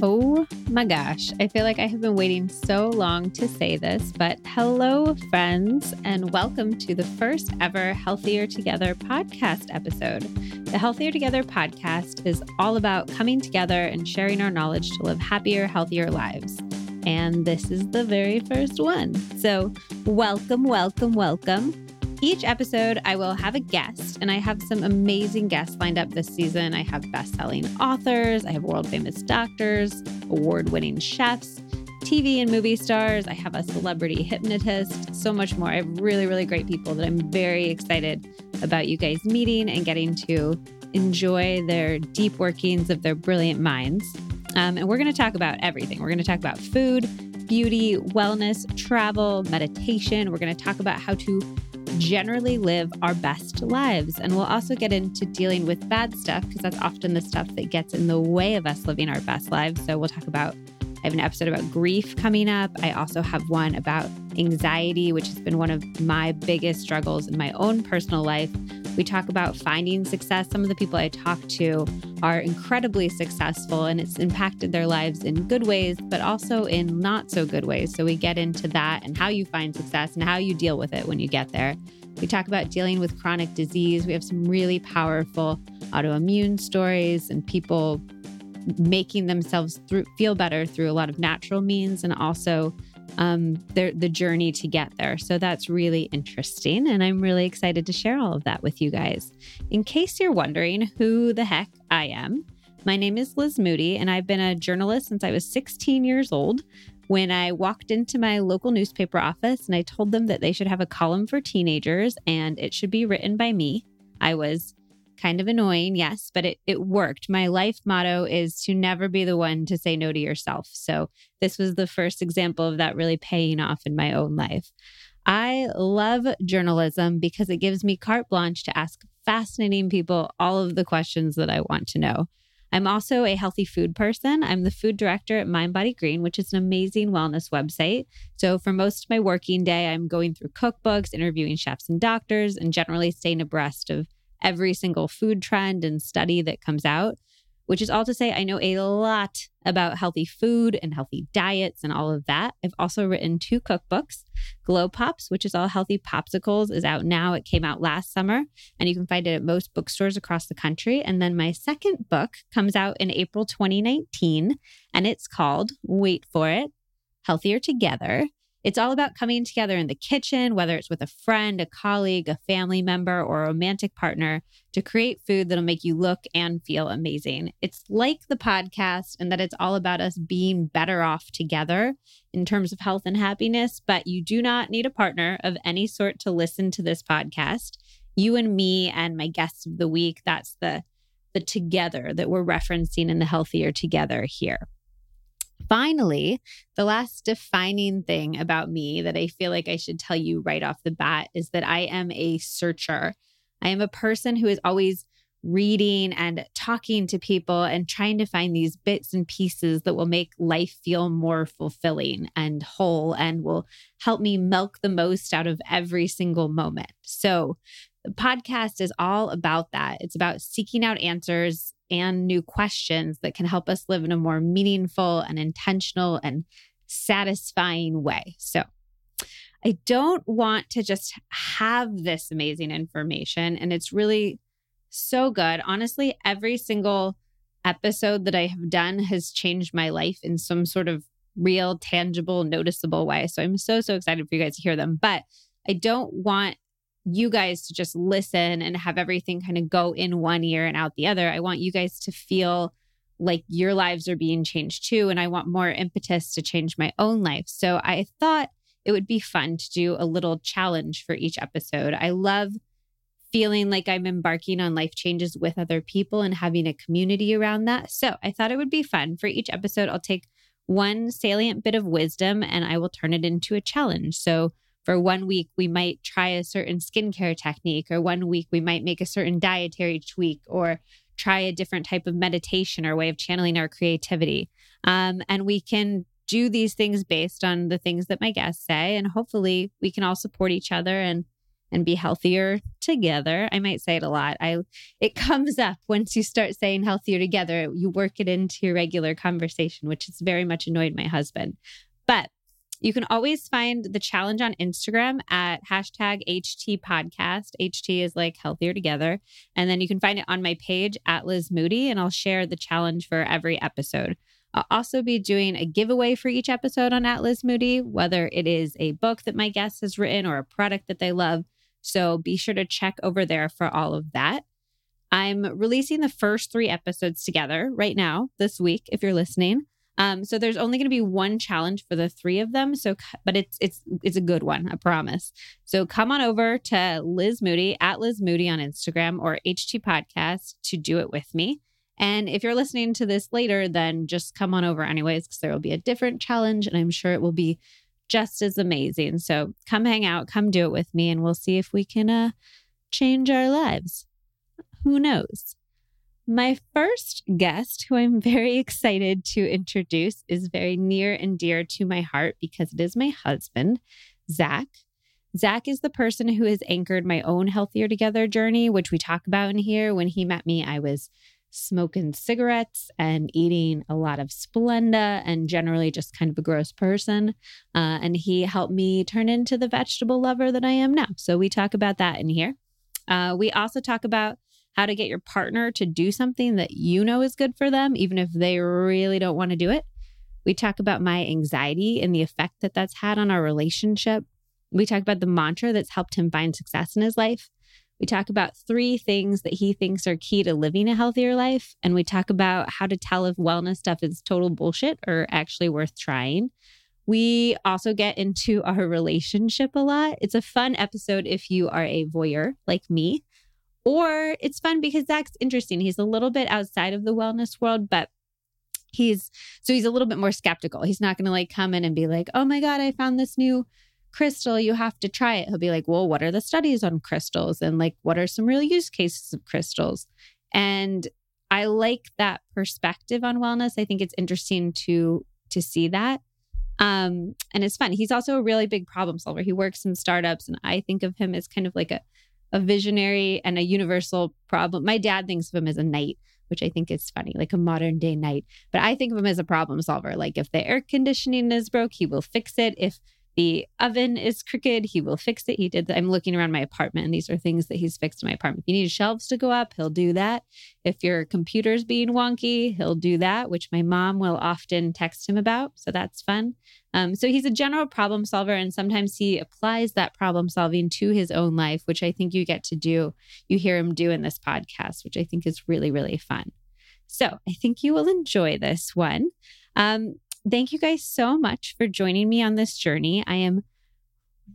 Oh my gosh, I feel like I have been waiting so long to say this, but hello, friends, and welcome to the first ever Healthier Together podcast episode. The Healthier Together podcast is all about coming together and sharing our knowledge to live happier, healthier lives. And this is the very first one. So, welcome, welcome, welcome. Each episode, I will have a guest, and I have some amazing guests lined up this season. I have best selling authors, I have world famous doctors, award winning chefs, TV and movie stars, I have a celebrity hypnotist, so much more. I have really, really great people that I'm very excited about you guys meeting and getting to enjoy their deep workings of their brilliant minds. Um, and we're going to talk about everything. We're going to talk about food, beauty, wellness, travel, meditation. We're going to talk about how to generally live our best lives. And we'll also get into dealing with bad stuff because that's often the stuff that gets in the way of us living our best lives. So we'll talk about, I have an episode about grief coming up. I also have one about anxiety, which has been one of my biggest struggles in my own personal life. We talk about finding success. Some of the people I talk to are incredibly successful and it's impacted their lives in good ways, but also in not so good ways. So we get into that and how you find success and how you deal with it when you get there. We talk about dealing with chronic disease. We have some really powerful autoimmune stories and people making themselves through, feel better through a lot of natural means and also um, the, the journey to get there. So that's really interesting. And I'm really excited to share all of that with you guys. In case you're wondering who the heck I am, my name is Liz Moody, and I've been a journalist since I was 16 years old. When I walked into my local newspaper office and I told them that they should have a column for teenagers and it should be written by me, I was kind of annoying, yes, but it, it worked. My life motto is to never be the one to say no to yourself. So this was the first example of that really paying off in my own life. I love journalism because it gives me carte blanche to ask fascinating people all of the questions that I want to know. I'm also a healthy food person. I'm the food director at Mind Body Green, which is an amazing wellness website. So, for most of my working day, I'm going through cookbooks, interviewing chefs and doctors, and generally staying abreast of every single food trend and study that comes out, which is all to say, I know a lot about healthy food and healthy diets and all of that. I've also written two cookbooks. Glow Pops, which is all healthy popsicles, is out now. It came out last summer, and you can find it at most bookstores across the country. And then my second book comes out in April 2019, and it's called, wait for it, Healthier Together it's all about coming together in the kitchen, whether it's with a friend, a colleague, a family member, or a romantic partner, to create food that'll make you look and feel amazing. It's like the podcast and that it's all about us being better off together in terms of health and happiness, but you do not need a partner of any sort to listen to this podcast. You and me and my guests of the week, that's the the together that we're referencing in the healthier together here. Finally, the last defining thing about me that I feel like I should tell you right off the bat is that I am a searcher. I am a person who is always reading and talking to people and trying to find these bits and pieces that will make life feel more fulfilling and whole and will help me milk the most out of every single moment. So, the podcast is all about that. It's about seeking out answers and new questions that can help us live in a more meaningful and intentional and satisfying way. So, I don't want to just have this amazing information. And it's really so good. Honestly, every single episode that I have done has changed my life in some sort of real, tangible, noticeable way. So I'm so, so excited for you guys to hear them. But I don't want you guys to just listen and have everything kind of go in one ear and out the other. I want you guys to feel like your lives are being changed too. And I want more impetus to change my own life. So I thought it would be fun to do a little challenge for each episode. I love feeling like I'm embarking on life changes with other people and having a community around that. So I thought it would be fun. For each episode, I'll take one salient bit of wisdom and I will turn it into a challenge. So for one week, we might try a certain skincare technique, or one week, we might make a certain dietary tweak, or try a different type of meditation or way of channeling our creativity. Um, and we can do these things based on the things that my guests say. And hopefully, we can all support each other and and be healthier together. I might say it a lot. I it comes up once you start saying healthier together, you work it into your regular conversation, which has very much annoyed my husband. But you can always find the challenge on Instagram at hashtag HT podcast. HT is like healthier together. And then you can find it on my page at Liz Moody, and I'll share the challenge for every episode. I'll also be doing a giveaway for each episode on At Liz Moody, whether it is a book that my guest has written or a product that they love. So be sure to check over there for all of that. I'm releasing the first three episodes together right now, this week, if you're listening. Um, so there's only going to be one challenge for the three of them. So, but it's it's it's a good one, I promise. So come on over to Liz Moody at Liz Moody on Instagram or HT Podcast to do it with me. And if you're listening to this later, then just come on over anyways, because there will be a different challenge, and I'm sure it will be just as amazing. So come hang out, come do it with me, and we'll see if we can uh, change our lives. Who knows? My first guest, who I'm very excited to introduce, is very near and dear to my heart because it is my husband, Zach. Zach is the person who has anchored my own Healthier Together journey, which we talk about in here. When he met me, I was smoking cigarettes and eating a lot of Splenda and generally just kind of a gross person. Uh, and he helped me turn into the vegetable lover that I am now. So we talk about that in here. Uh, we also talk about how to get your partner to do something that you know is good for them, even if they really don't want to do it. We talk about my anxiety and the effect that that's had on our relationship. We talk about the mantra that's helped him find success in his life. We talk about three things that he thinks are key to living a healthier life. And we talk about how to tell if wellness stuff is total bullshit or actually worth trying. We also get into our relationship a lot. It's a fun episode if you are a voyeur like me. Or it's fun because Zach's interesting. He's a little bit outside of the wellness world, but he's so he's a little bit more skeptical. He's not going to like come in and be like, "Oh my god, I found this new crystal, you have to try it." He'll be like, "Well, what are the studies on crystals and like what are some real use cases of crystals?" And I like that perspective on wellness. I think it's interesting to to see that. Um, and it's fun. He's also a really big problem solver. He works in startups, and I think of him as kind of like a a visionary and a universal problem. My dad thinks of him as a knight, which I think is funny, like a modern day knight. But I think of him as a problem solver. Like if the air conditioning is broke, he will fix it. If the oven is crooked, he will fix it. He did. I'm looking around my apartment, and these are things that he's fixed in my apartment. If you need shelves to go up, he'll do that. If your computer's being wonky, he'll do that, which my mom will often text him about. So that's fun. Um, so he's a general problem solver, and sometimes he applies that problem solving to his own life, which I think you get to do. You hear him do in this podcast, which I think is really, really fun. So I think you will enjoy this one. Um, thank you guys so much for joining me on this journey. I am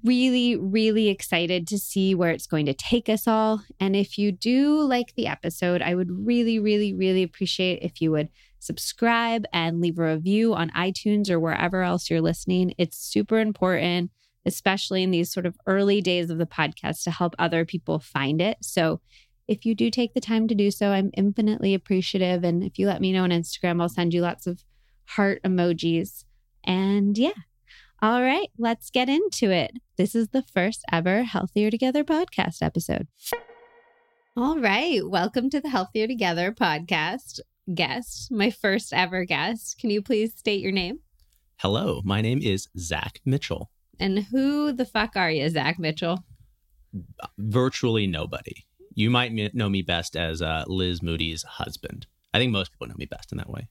really, really excited to see where it's going to take us all. And if you do like the episode, I would really, really, really appreciate if you would subscribe and leave a review on iTunes or wherever else you're listening. It's super important, especially in these sort of early days of the podcast to help other people find it. So if you do take the time to do so, I'm infinitely appreciative. And if you let me know on Instagram, I'll send you lots of heart emojis. And yeah. All right, let's get into it. This is the first ever Healthier Together podcast episode. All right, welcome to the Healthier Together podcast. Guest, my first ever guest. Can you please state your name? Hello, my name is Zach Mitchell. And who the fuck are you, Zach Mitchell? Virtually nobody. You might know me best as uh, Liz Moody's husband. I think most people know me best in that way.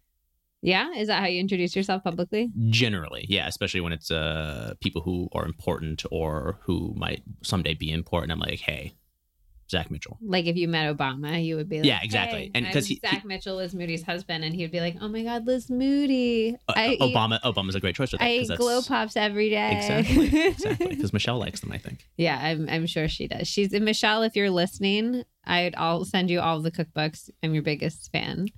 Yeah, is that how you introduce yourself publicly? Generally, yeah, especially when it's uh people who are important or who might someday be important. I'm like, hey, Zach Mitchell. Like if you met Obama, you would be like, yeah, exactly. Hey, and because Zach he, Mitchell is Moody's husband, and he would be like, oh my God, Liz Moody. Uh, I Obama. Eat, Obama's a great choice for that. I eat glow pops every day. Exactly, exactly. Because Michelle likes them, I think. Yeah, I'm, I'm sure she does. She's Michelle. If you're listening, I'd I'll send you all the cookbooks. I'm your biggest fan.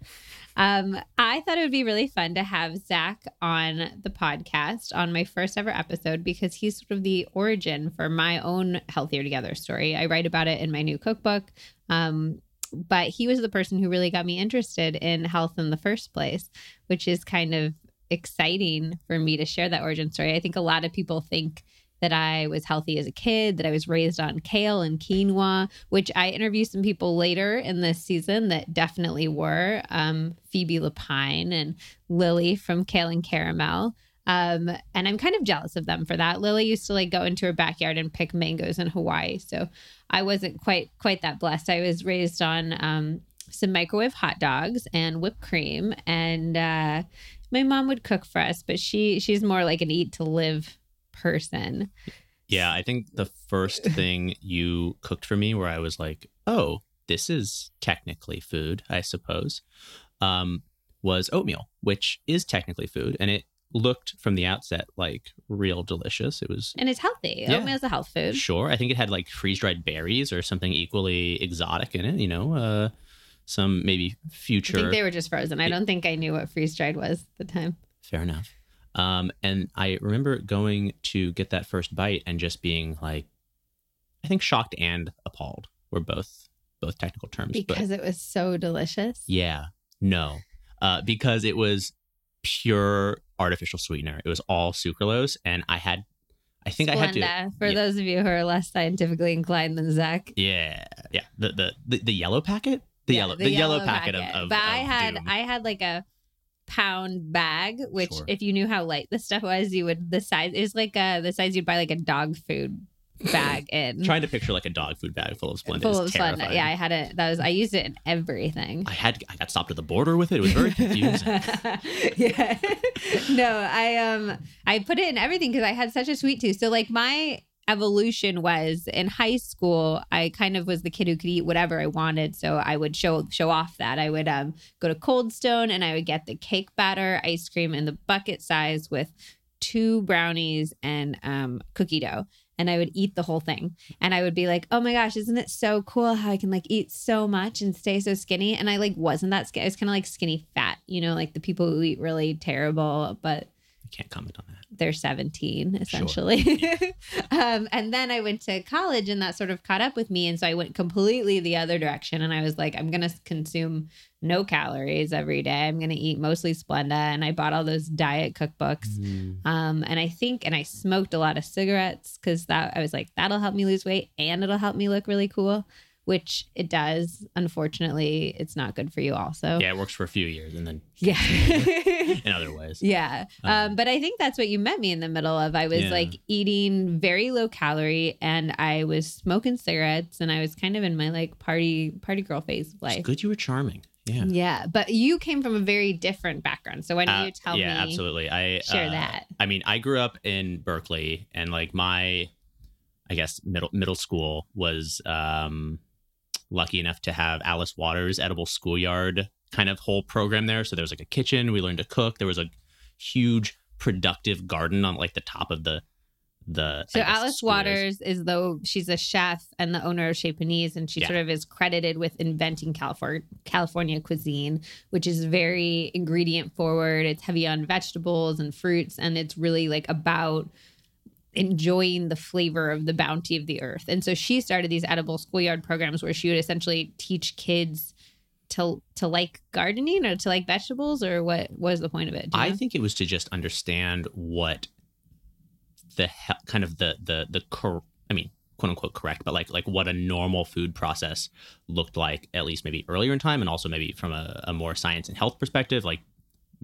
Um, I thought it would be really fun to have Zach on the podcast on my first ever episode because he's sort of the origin for my own Healthier Together story. I write about it in my new cookbook. Um, but he was the person who really got me interested in health in the first place, which is kind of exciting for me to share that origin story. I think a lot of people think that I was healthy as a kid, that I was raised on kale and quinoa, which I interviewed some people later in this season that definitely were um, Phoebe Lapine and Lily from Kale and Caramel. Um, and I'm kind of jealous of them for that. Lily used to like go into her backyard and pick mangoes in Hawaii. So I wasn't quite quite that blessed. I was raised on um, some microwave hot dogs and whipped cream, and uh, my mom would cook for us, but she she's more like an eat to live person. Yeah, I think the first thing you cooked for me where I was like, "Oh, this is technically food, I suppose." Um, was oatmeal, which is technically food, and it looked from the outset like real delicious. It was And it's healthy. Yeah. Oatmeal's a health food. sure. I think it had like freeze dried berries or something equally exotic in it. You know, uh, some maybe future. I think they were just frozen. I don't think I knew what freeze dried was at the time. Fair enough. Um, and I remember going to get that first bite and just being like, I think shocked and appalled were both both technical terms. but Because it was so delicious. yeah, no, uh, because it was pure artificial sweetener. It was all sucralose, and I had, I think I had to. For yeah. those of you who are less scientifically inclined than Zach. Yeah, yeah. The the the, the yellow packet, the Yeah, yellow the, yellow, packet, Of, of but I had doom. I had like a pound bag, which Sure. if you knew how light the stuff was, you would the size is like uh the size you'd buy like a dog food bag in. trying to picture like a dog food bag full of Splenda. full of terrifying. Yeah, I had it. That was I used it in everything. I had I got stopped at the border with it. It was very confusing. yeah. no, I um I put it in everything because I had such a sweet tooth. So like my evolution was in high school, I kind of was the kid who could eat whatever I wanted. So I would show show off that. I would um go to Cold Stone and I would get the cake batter ice cream in the bucket size with two brownies and um cookie dough. And I would eat the whole thing. And I would be like, oh my gosh, isn't it so cool how I can like eat so much and stay so skinny? And I like wasn't that skinny. I was kind of like skinny fat, you know, like the people who eat really terrible, but can't comment on that. they're 17 essentially. um, and then I went to college and that sort of caught up with me. And so I went completely the other direction. And I was like, I'm going to consume no calories every day. I'm going to eat mostly Splenda. And I bought all those diet cookbooks. Um, and I think, and I smoked a lot of cigarettes because that I was like, that'll help me lose weight and it'll help me look really cool, which it does. Unfortunately, it's not good for you, also. Yeah, it works for a few years and then Yeah. in other ways. yeah. Um, Um, but I think that's what you met me in the middle of. I was Yeah. like eating very low calorie and I was smoking cigarettes and I was kind of in my like party party girl phase of It's life. good you were charming. Yeah. Yeah. But you came from a very different background. So why don't Uh, you tell yeah, me? Yeah, absolutely. I share uh, that. I mean, I grew up in Berkeley, and like my, I guess middle middle school was um, lucky enough to have Alice Waters Edible Schoolyard kind of whole program there. So there was like a kitchen. We learned to cook. There was a huge productive garden on like the top of the the. So guess, Alice squares. Waters is though she's a chef and the owner of Chez Panisse, and she Yeah. sort of is credited with inventing California California cuisine, which is very ingredient forward. It's heavy on vegetables and fruits, and it's really like about enjoying the flavor of the bounty of the earth. And so she started these edible schoolyard programs where she would essentially teach kids to to like gardening or to like vegetables or what was the point of it? I know? think it was to just understand what the he- kind of the the the cor- I mean quote unquote correct, but like like what a normal food process looked like at least maybe earlier in time, and also maybe from a, a more science and health perspective, like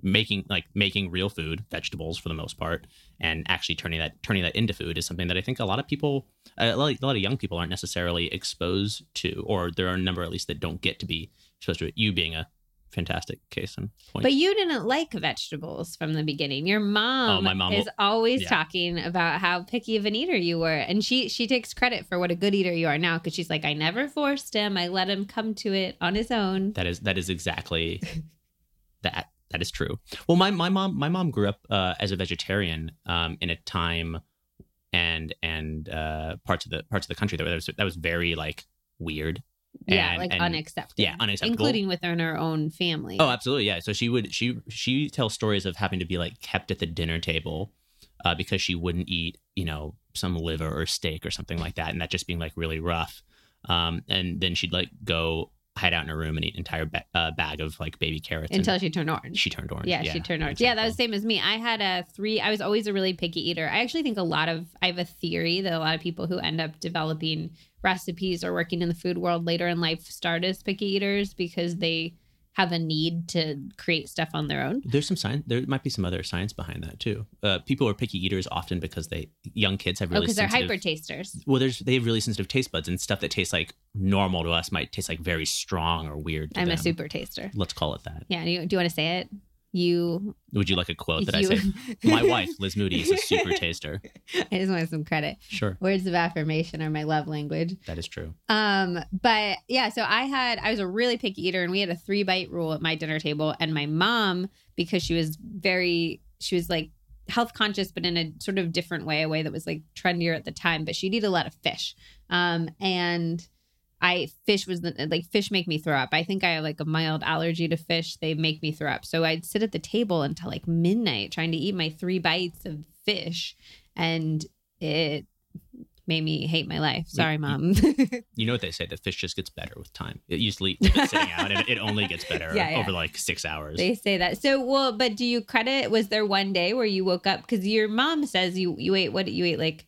making like making real food, vegetables for the most part, and actually turning that turning that into food is something that I think a lot of people, a lot, a lot of young people aren't necessarily exposed to, or there are a number at least that don't get to be exposed to it. You being a fantastic case in point. But you didn't like vegetables from the beginning. Your oh, mom, Oh, my mom is will- always yeah. talking about how picky of an eater you were, and she she takes credit for what a good eater you are now because she's like, I never forced him. I let him come to it on his own. That is that is exactly that. That is true. Well, my my mom my mom grew up uh, as a vegetarian um, in a time and and uh, parts of the parts of the country that was that was very like weird. yeah, And- like and- unacceptable. yeah, unacceptable. including within her own family. Oh, absolutely, yeah. So she would she she tells stories of having to be like kept at the dinner table uh, because she wouldn't eat you know some liver or steak or something like that, and that just being like really rough. Um, and then she'd like go hide out in her room and eat an entire ba- uh, bag of like baby carrots until she turned orange. she turned orange. yeah, she turned orange. Yeah, that was the same as me. I had a three. I was always a really picky eater. I actually think a lot of. I have a theory that a lot of people who end up developing recipes or working in the food world later in life start as picky eaters because they have a need to create stuff on their own. There's some science. There might be some other science behind that too. Uh, people are picky eaters often because they young kids have Oh, really because they're sensitive. hyper tasters. well, there's they have really sensitive taste buds, and stuff that tastes like normal to us might taste like very strong or weird. To I'm a super taster. Let's call it that. Yeah. Do you, do you want to say it? You. Would you like a quote that I say? My wife, Liz Moody, is a super taster. I just want some credit. Sure, Words of affirmation are my love language. that is true. Um, but yeah, so I had I was a really picky eater and we had a three bite rule at my dinner table. And my mom, because she was very she was like health conscious, but in a sort of different way, a way that was like trendier at the time, but she'd eat a lot of fish. Um, and I fish was the, like fish make me throw up. I think I have like a mild allergy to fish. They make me throw up. So I'd sit at the table until like midnight trying to eat my three bites of fish, and it made me hate my life. Sorry, mom. You know what they say? The fish just gets better with time. It usually sitting out, and it only gets better Yeah, yeah. over like six hours. They say that. So, well, but do you credit? Was there one day where you woke up because your mom says you you ate what you ate like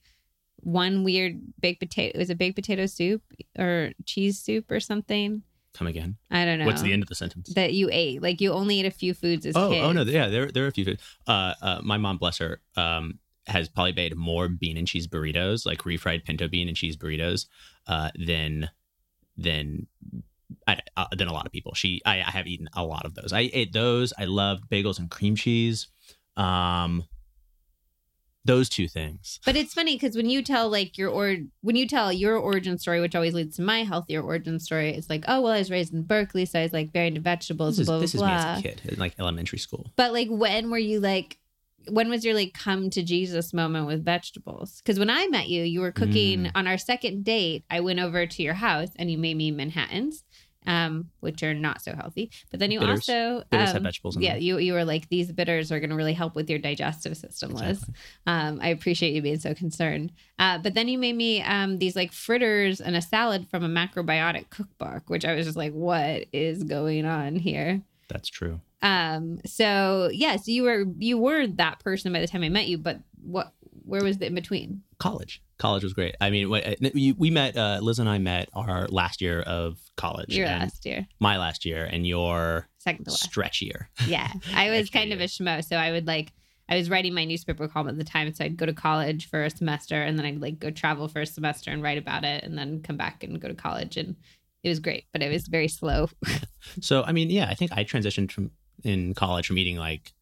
one weird baked potato? It Was it baked potato soup or cheese soup or something? Come again? I don't know. What's the end of the sentence? that you ate? Like you only ate a few foods as oh, kids. oh no, yeah, there there are a few. Uh, uh, my mom, bless her, um, has probably made more bean and cheese burritos, like refried pinto bean and cheese burritos, uh, than than I, uh, than a lot of people. She, I, I have eaten a lot of those. I ate those. I loved bagels and cream cheese. Um, those two things. But it's funny because when you tell like your or when you tell your origin story, which always leads to my healthier origin story, it's like, oh well, I was raised in Berkeley, so I was like very into vegetables, This is blah blah this is blah. me as a kid, in like elementary school. But like, when were you like? When was your like come to Jesus moment with vegetables? Because when I met you, you were cooking Mm. on our second date. I went over to your house and you made me Manhattan's, um, which are not so healthy. But then you Bitters. also, Bitters have um, vegetables in yeah, them. you you were like these bitters are going to really help with your digestive system, Liz. Exactly. Um, I appreciate you being so concerned. Uh, but then you made me um, these like fritters and a salad from a macrobiotic cookbook, which I was just like, what is going on here? That's true. Um, so yes, you were you were that person by the time I met you, but what where was the in between? College. College was great. I mean, uh, we we met. Uh, Liz and I met our last year of college. Your last year, My last year, and your second to last. stretch year. Yeah, I was kind of a year. schmo, so I would like I was writing my newspaper column at the time, so I'd go to college for a semester, and then I'd like go travel for a semester and write about it, and then come back and go to college, and it was great, but it was very slow. So I mean, yeah, I think I transitioned from in college from eating like,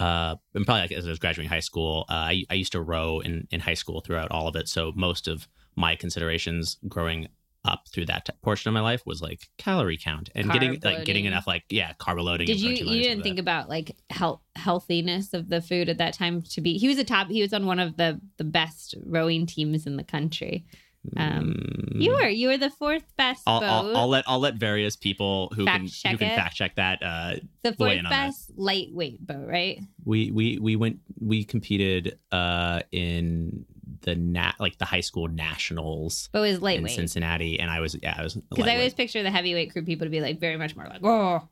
uh, and probably like as I was graduating high school. Uh, I I used to row in in high school throughout all of it. So most of my considerations growing up through that t- portion of my life was like calorie count and Carb getting like getting enough like yeah carb loading. Did you you didn't think that. about like health healthiness of the food at that time to be? He was a top. He was on one of the the best rowing teams in the country. Um, Mm, You were you were the fourth best I'll, boat. I'll, I'll let I'll let various people who Fact can who can it. fact check that. Uh, the fourth on that. best lightweight boat, right? we we we went we competed uh in the nat like the high school nationals But it was in. Cincinnati, and I was yeah I was Because I always picture the heavyweight crew people to be like very much more like oh,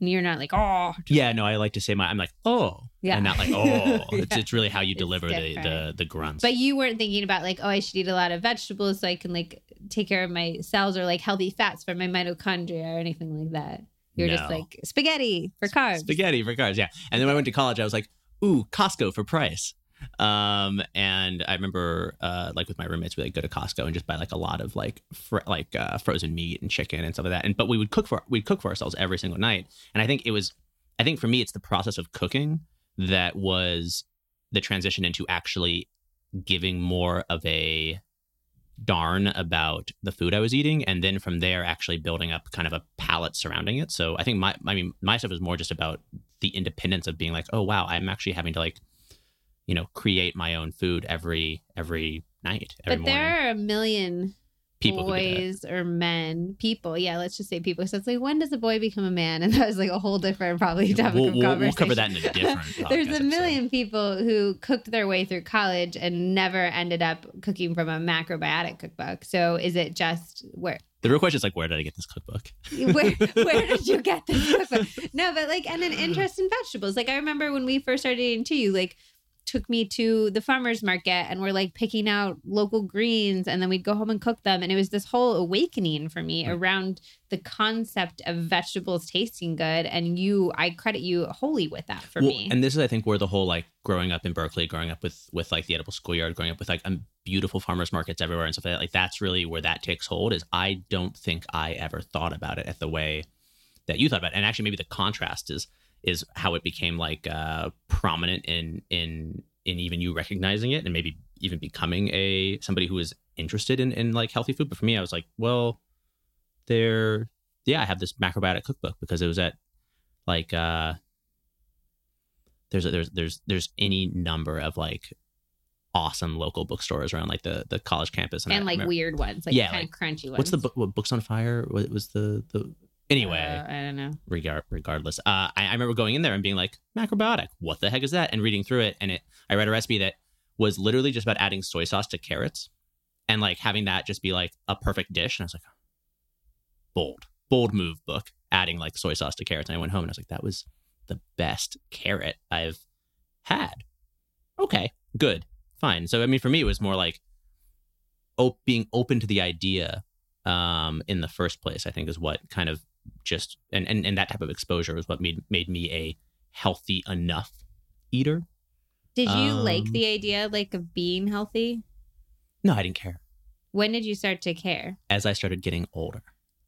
you're not like oh. yeah no I like to say my I'm like oh Yeah. and not like oh it's Yeah. it's really how you It's deliver the, the the grunts But you weren't thinking about like oh I should eat a lot of vegetables so I can like take care of my cells or like healthy fats for my mitochondria or anything like that. You're just like spaghetti for carbs. spaghetti for cars yeah and then when I went to college I was like ooh Costco for price um and I remember uh like with my roommates we like go to Costco and just buy like a lot of like fr- like uh, frozen meat and chicken and stuff like that and but we would cook for we'd cook for ourselves every single night and I think it was I think for me it's the process of cooking that was the transition into actually giving more of a darn about the food I was eating and then from there actually building up kind of a palate surrounding it. So I think my I mean my stuff is more just about the independence of being like, oh wow, I'm actually having to like, you know, create my own food every every night, every but morning. there are a million people who do that. boys or men, people. Yeah, let's just say people. So it's like, when does a boy become a man? And that was like a whole different, probably topic We'll, of we'll, conversation. we'll cover that in a different. There's a episode. million people who cooked their way through college and never ended up cooking from a macrobiotic cookbook. So is it just where The real question is like, where did I get this cookbook? where where did you get this cookbook? No, but like and an interest in vegetables. Like I remember when we first started eating too, like took me to the farmers market and we're like picking out local greens and then we'd go home and cook them and it was this whole awakening for me Right. around the concept of vegetables tasting good and you I credit you wholly with that for Well, me. And this is, I think, where the whole like growing up in Berkeley, growing up with with like the edible schoolyard, growing up with like um, beautiful farmers markets everywhere and stuff like that. Like that's really where that takes hold. Is I don't think I ever thought about it at the way that you thought about it. And actually, maybe the contrast is is how it became like uh, prominent in in in even you recognizing it and maybe even becoming a somebody who is interested in in like healthy food. But for me, I was like, well, there, yeah, I have this macrobiotic cookbook because it was at like uh there's a, there's there's there's any number of like awesome local bookstores around like the the college campus and I like remember- weird ones, like Yeah, kind like, of crunchy ones. what's the book what, books on fire what was the the anyway. Uh, I don't know. regard regardless. Uh I, I remember going in there and being like macrobiotic what the heck is that? and reading through it and it i read a recipe that was literally just about adding soy sauce to carrots and like having that just be like a perfect dish and i was like bold bold move book adding like soy sauce to carrots. And i went home and i was like that was the best carrot i've had. Okay good fine. So i mean for me it was more like op- being open to the idea um in the first place i think is what kind of just and, and and that type of exposure was what made made me a healthy enough eater. Did you like Um, the idea like of being healthy? No, I didn't care. When did you start to care? As I started getting older,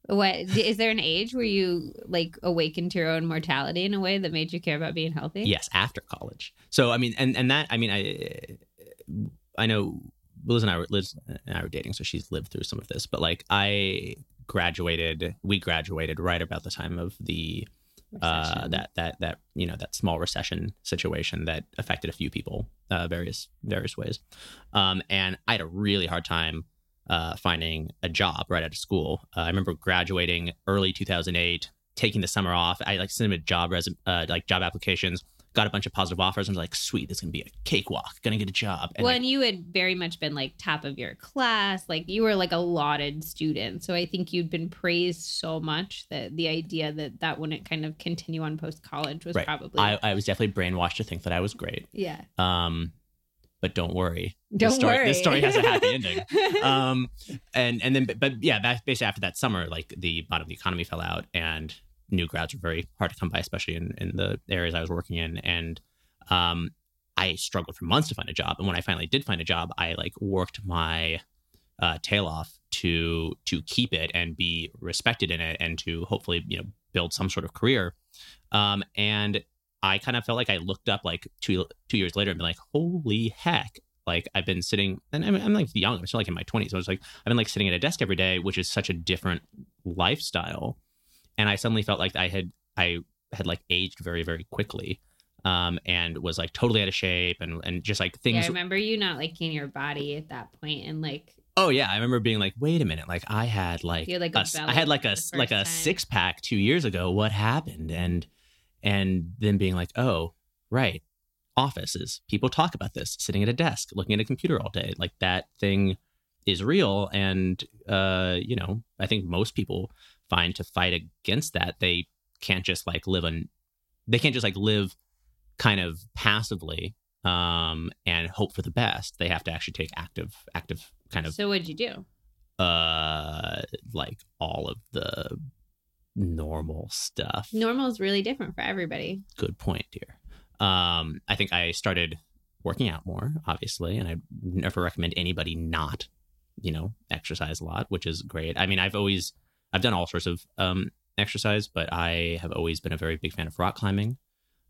What is there an age where you like awakened to your own mortality in a way that made you care about being healthy? yes, after college. So I mean, and and that I mean, I I know Liz and I were Liz and I were dating, so she's lived through some of this. But like, I graduated, we graduated right about the time of the uh, that that that you know that small recession situation that affected a few people uh, various various ways. Um, and i had a really hard time uh, finding a job right out of school. Uh, i remember graduating early 2008 taking the summer off. I like submitted job res- uh, like job applications got a bunch of positive offers and was like sweet this is gonna be a cakewalk gonna get a job and well, and you had very much been like top of your class. Like you were like a lauded student. So I think you'd been praised so much that the idea that that wouldn't kind of continue on post college was Right. probably. I, I was definitely brainwashed to think that i was great yeah. um, but don't worry Don't this story, worry. this story has a happy ending um and and then but yeah back basically after that summer like the bottom of the economy fell out and new grads were very hard to come by especially in in the areas i was working in and um i struggled for months to find a job and when i finally did find a job i like worked my uh, tail off to to keep it and be respected in it and to hopefully you know build some sort of career um and i kind of felt like i looked up like two two years later and been like holy heck like I've been sitting, and I'm, I'm like young. I'm still like in my 20s. So I was like, I've been like sitting at a desk every day, which is such a different lifestyle. And I suddenly felt like I had, I had like aged very, very quickly, um, and was like totally out of shape, and and just like Yeah, things. I remember you not liking your body at that point and like oh yeah, I remember being like, wait a minute, like I had like, had, like, a a I had like a like a time. six pack two years ago. What happened? And and then being like, oh right, offices. People talk about this, sitting at a desk, looking at a computer all day. Like that thing is real. And, uh, you know, I think most people find to fight against that, they can't just like live on, they can't just like live kind of passively um, and hope for the best. They have to actually take active, active kind of, So what'd you do? uh, like all of the normal stuff Normal is really different for everybody. good point, dear. Um, I think I started working out more, obviously, and I never recommend anybody not, you know, exercise a lot, which is great. I mean, I've always I've done all sorts of um, exercise, but I have always been a very big fan of rock climbing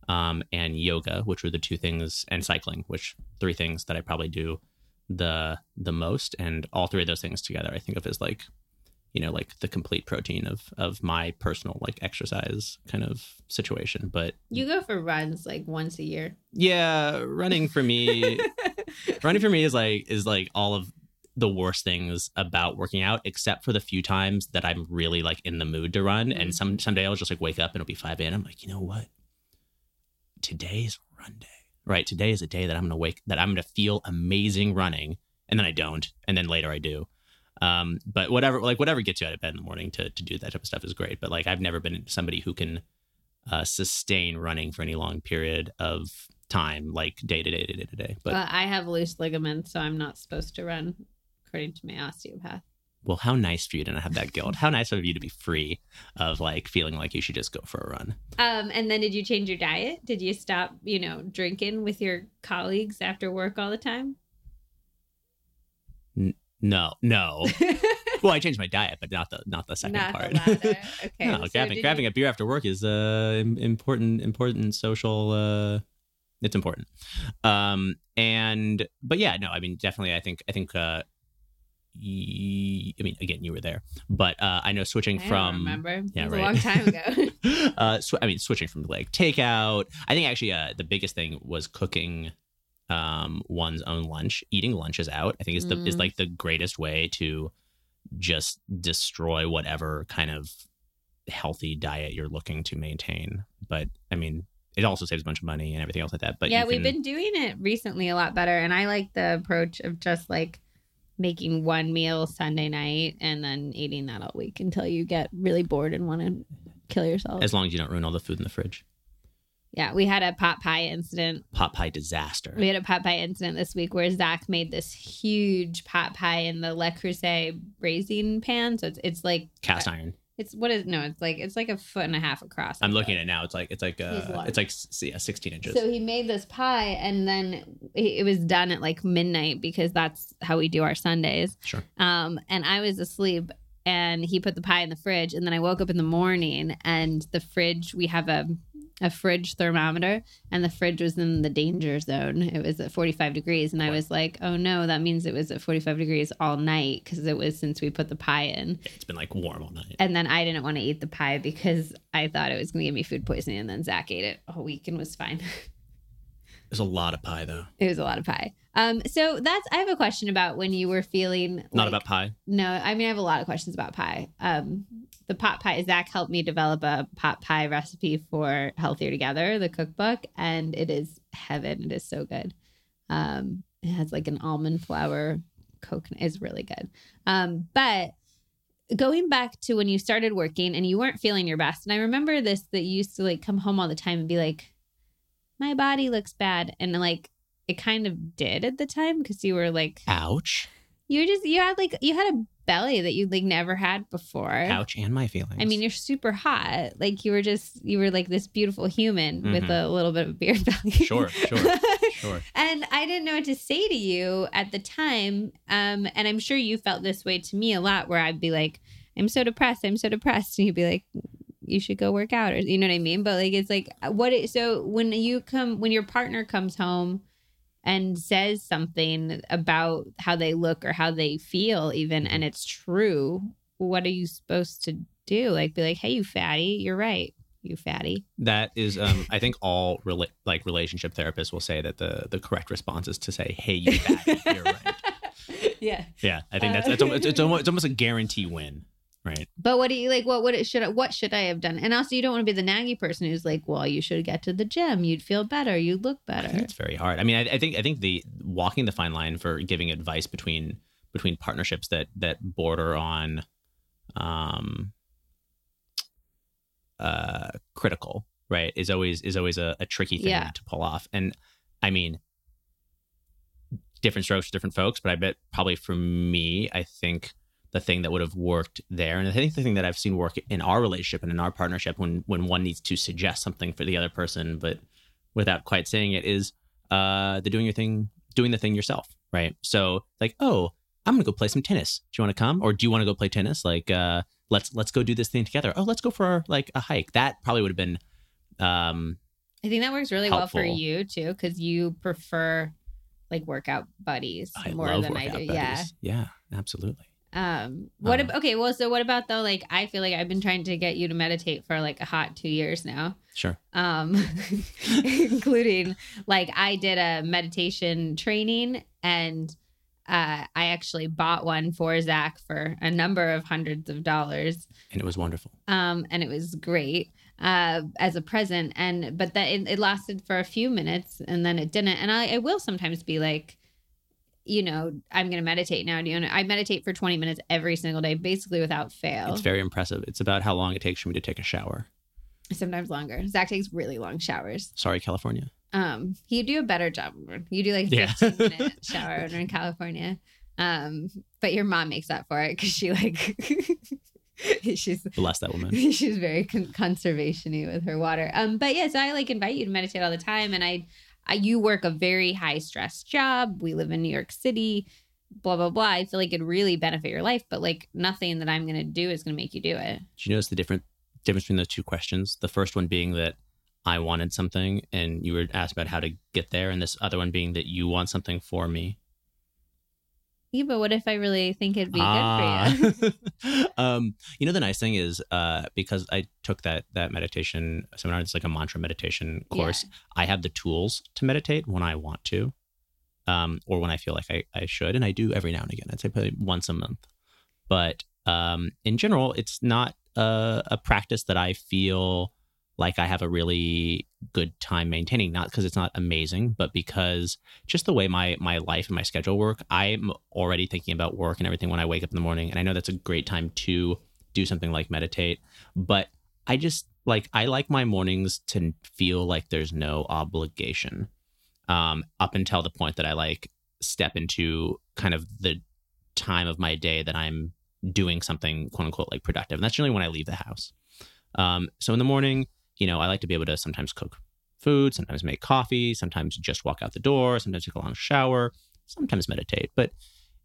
um, and yoga, which were the two things, and cycling, which three things that I probably do the the most, and all three of those things together, I think of as like you know like the complete protein of of my personal like exercise kind of situation but You go for runs like once a year. yeah running for me running for me is like is like all of the worst things about working out, except for the few times that I'm really like in the mood to run. And some someday I'll just like wake up and it'll be 5 a.m. I'm like, you know what? Today is run day. Right. Today is a day that I'm gonna wake that I'm gonna feel amazing running. And then I don't. And then later I do. Um, but whatever like whatever gets you out of bed in the morning to to do that type of stuff is great. But like I've never been somebody who can uh, sustain running for any long period of time, like day to day to day to day. But I have loose ligaments, so I'm not supposed to run, according to my osteopath. well, how nice for you to not have that guilt. How nice of you to be free of like feeling like you should just go for a run. Um, and then did you change your diet? Did you stop, you know, drinking with your colleagues after work all the time? No, no. well, I changed my diet, but not the not the second Not part. the. Okay. no, so grabbing grabbing you- a beer after work is uh important important social uh it's important. Um and but yeah, no, I mean definitely I think I think uh I mean again you were there. But uh I know switching I from remember. yeah, right. a long time ago. uh, sw- I mean, switching from like takeout. I think actually uh, the biggest thing was cooking um, one's own lunch. Eating lunches out, I think, is the is Mm. like the greatest way to just destroy whatever kind of healthy diet you're looking to maintain. But I mean, it also saves a bunch of money and everything else like that. But yeah, you we've been doing it recently a lot better, and I like the approach of just like making one meal Sunday night and then eating that all week until you get really bored and want to kill yourself. as long as you don't ruin all the food in the fridge. yeah, we had a pot pie incident. Pot pie disaster. We had a pot pie incident this week where Zach made this huge pot pie in the Le Creuset braising pan. So it's it's like Cast iron. It's what is no, it's like it's like a foot and a half across. I'm looking at it now. It's like it's like uh, it's like yeah, 16 inches. So he made this pie, and then it it was done at like midnight because that's how we do our Sundays. Sure. Um, and I was asleep, and he put the pie in the fridge, and then I woke up in the morning, and the fridge we have a a fridge thermometer, and the fridge was in the danger zone. It was at 45 degrees, and I was like, "Oh no, that means it was at 45 degrees all night because it was since we put the pie in." it's been like warm all night. And then I didn't want to eat the pie because I thought it was going to give me food poisoning, and then Zach ate it all week and was fine. There's a lot of pie though. It was a lot of pie. Um, so that's I have a question about when you were feeling Not like- about pie. no. I mean, I have a lot of questions about pie. Um, the pot pie. Zach helped me develop a pot pie recipe for Healthier Together, the cookbook, and it is heaven. It is so good. Um, it has like an almond flour coconut. is really good. Um, but going back to when you started working and you weren't feeling your best, and I remember this that you used to like come home all the time and be like, "My body looks bad," and like it kind of did at the time because you were like Ouch. you were just you had like you had a belly that you like never had before. Ouch and my feelings. I mean, you're super hot. Like you were just you were like this beautiful human with Mhm. a little bit of a beard belly. Sure, sure. sure. and I didn't know what to say to you at the time. Um, and I'm sure you felt this way to me a lot, where I'd be like, "I'm so depressed. I'm so depressed," and you'd be like, "You should go work out," or you know what I mean. But like, it's like what? It, so when you come, when your partner comes home and says something about how they look or how they feel, even, and it's true, what are you supposed to do? Like, be like, "Hey, you fatty, you're right." You fatty. That is, um, I think all rela- like relationship therapists will say that the the correct response is to say, "Hey, you fatty, you're right." yeah. Yeah, I think that's Uh, it's, it's almost it's almost a guarantee win, right? But what do you like? What would it should I, what should I have done? And also, you don't want to be the naggy person who's like, "Well, you should get to the gym. You'd feel better. You'd look better." it's very hard. I mean, I, I think I think the walking the fine line for giving advice between between partnerships that that border on, um, uh, critical, right, is always is always a, a tricky thing Yeah. to pull off. And I mean, different strokes for different folks, but I bet probably for me, I think the thing that would have worked there, and I think the thing that I've seen work in our relationship and in our partnership, when when one needs to suggest something for the other person, but without quite saying it, is uh, the doing your thing, doing the thing yourself, right? So like, oh, I'm gonna go play some tennis. Do you want to come, or do you want to go play tennis? Like, uh, let's let's go do this thing together. Oh, let's go for like a hike. That probably would have been um, I think that works really well for you too, because you prefer like workout buddies I more than I do. buddies. Yeah. yeah, absolutely. Um. What? Um, ab- okay. Well, so what about though? Like, I feel like I've been trying to get you to meditate for like a hot two years now. Sure. um including like i did a meditation training and uh, I actually bought one for Zach for a number of hundreds of dollars. And it was wonderful. Um, and it was great uh, as a present. And but that it, it, lasted for a few minutes and then it didn't. And I, I will sometimes be like, you know, I'm going to meditate now. Do you know? I meditate for 20 minutes every single day, basically without fail. It's very impressive. It's about how long it takes for me to take a shower. Sometimes longer. Zach takes really long showers. Sorry, California. Um, you do a better job. You do like 15 yeah. minute shower when in California. Um, but your mom makes up for it because she like she's bless that woman. She's very con- conservationy with her water. Um, but yes, yeah, so I like invite you to meditate all the time, and I, I you work a very high stress job. We live in New York City. Blah blah blah. I feel like it'd really benefit your life, but like nothing that I'm gonna do is gonna make you do it. Do you notice the different difference between those two questions? The first one being that I wanted something and you were asked about how to get there, and this other one being that you want something for me. Yeah, but what if I really think it'd be ah. good for you? Ah. um, you know, the nice thing is uh, because I took that that meditation seminar, it's like a mantra meditation course. Yeah. I have the tools to meditate when I want to, um, or when I feel like I, I should, and I do every now and again. I'd say probably once a month. But um, in general, it's not a, a practice that I feel like I have a really good time maintaining. Not because it's not amazing, but because just the way my my life and my schedule work, I'm already thinking about work and everything when I wake up in the morning. And I know that's a great time to do something like meditate. But I just like I like my mornings to feel like there's no obligation. Um, up until the point that I like step into kind of the time of my day that I'm doing something quote unquote like productive. And that's generally when I leave the house. Um, so in the morning, you know, I like to be able to sometimes cook food, sometimes make coffee, sometimes just walk out the door, sometimes take a long shower, sometimes meditate. But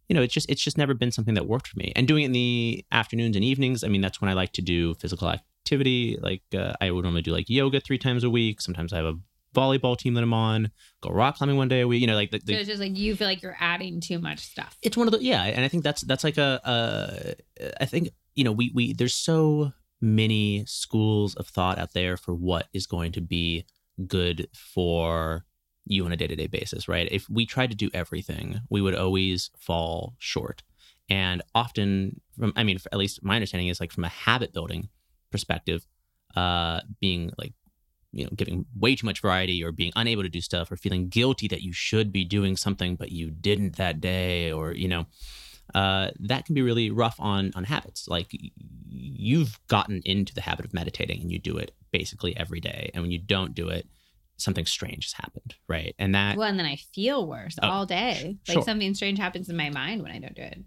you know, it's just it's just never been something that worked for me. And doing it in the afternoons and evenings, I mean, that's when I like to do physical activity. Like uh, I would normally do like yoga three times a week. Sometimes I have a volleyball team that I'm on. Go rock climbing one day a week. You know, like the, the, so it's just like you feel like you're adding too much stuff. It's one of the yeah, and I think that's that's like a uh, think you know we we there's so many schools of thought out there for what is going to be good for you on a day-to-day basis right? If we tried to do everything we would always fall short. And often from i mean at least my understanding is like from a habit building perspective uh being like you know giving way too much variety or being unable to do stuff or feeling guilty that you should be doing something but you didn't that day or you know uh, that can be really rough on on habits. Like you've gotten into the habit of meditating and you do it basically every day, and when you don't do it, something strange has happened, right? And that well, and then I feel worse oh, all day. Like sure. something strange happens in my mind when I don't do it.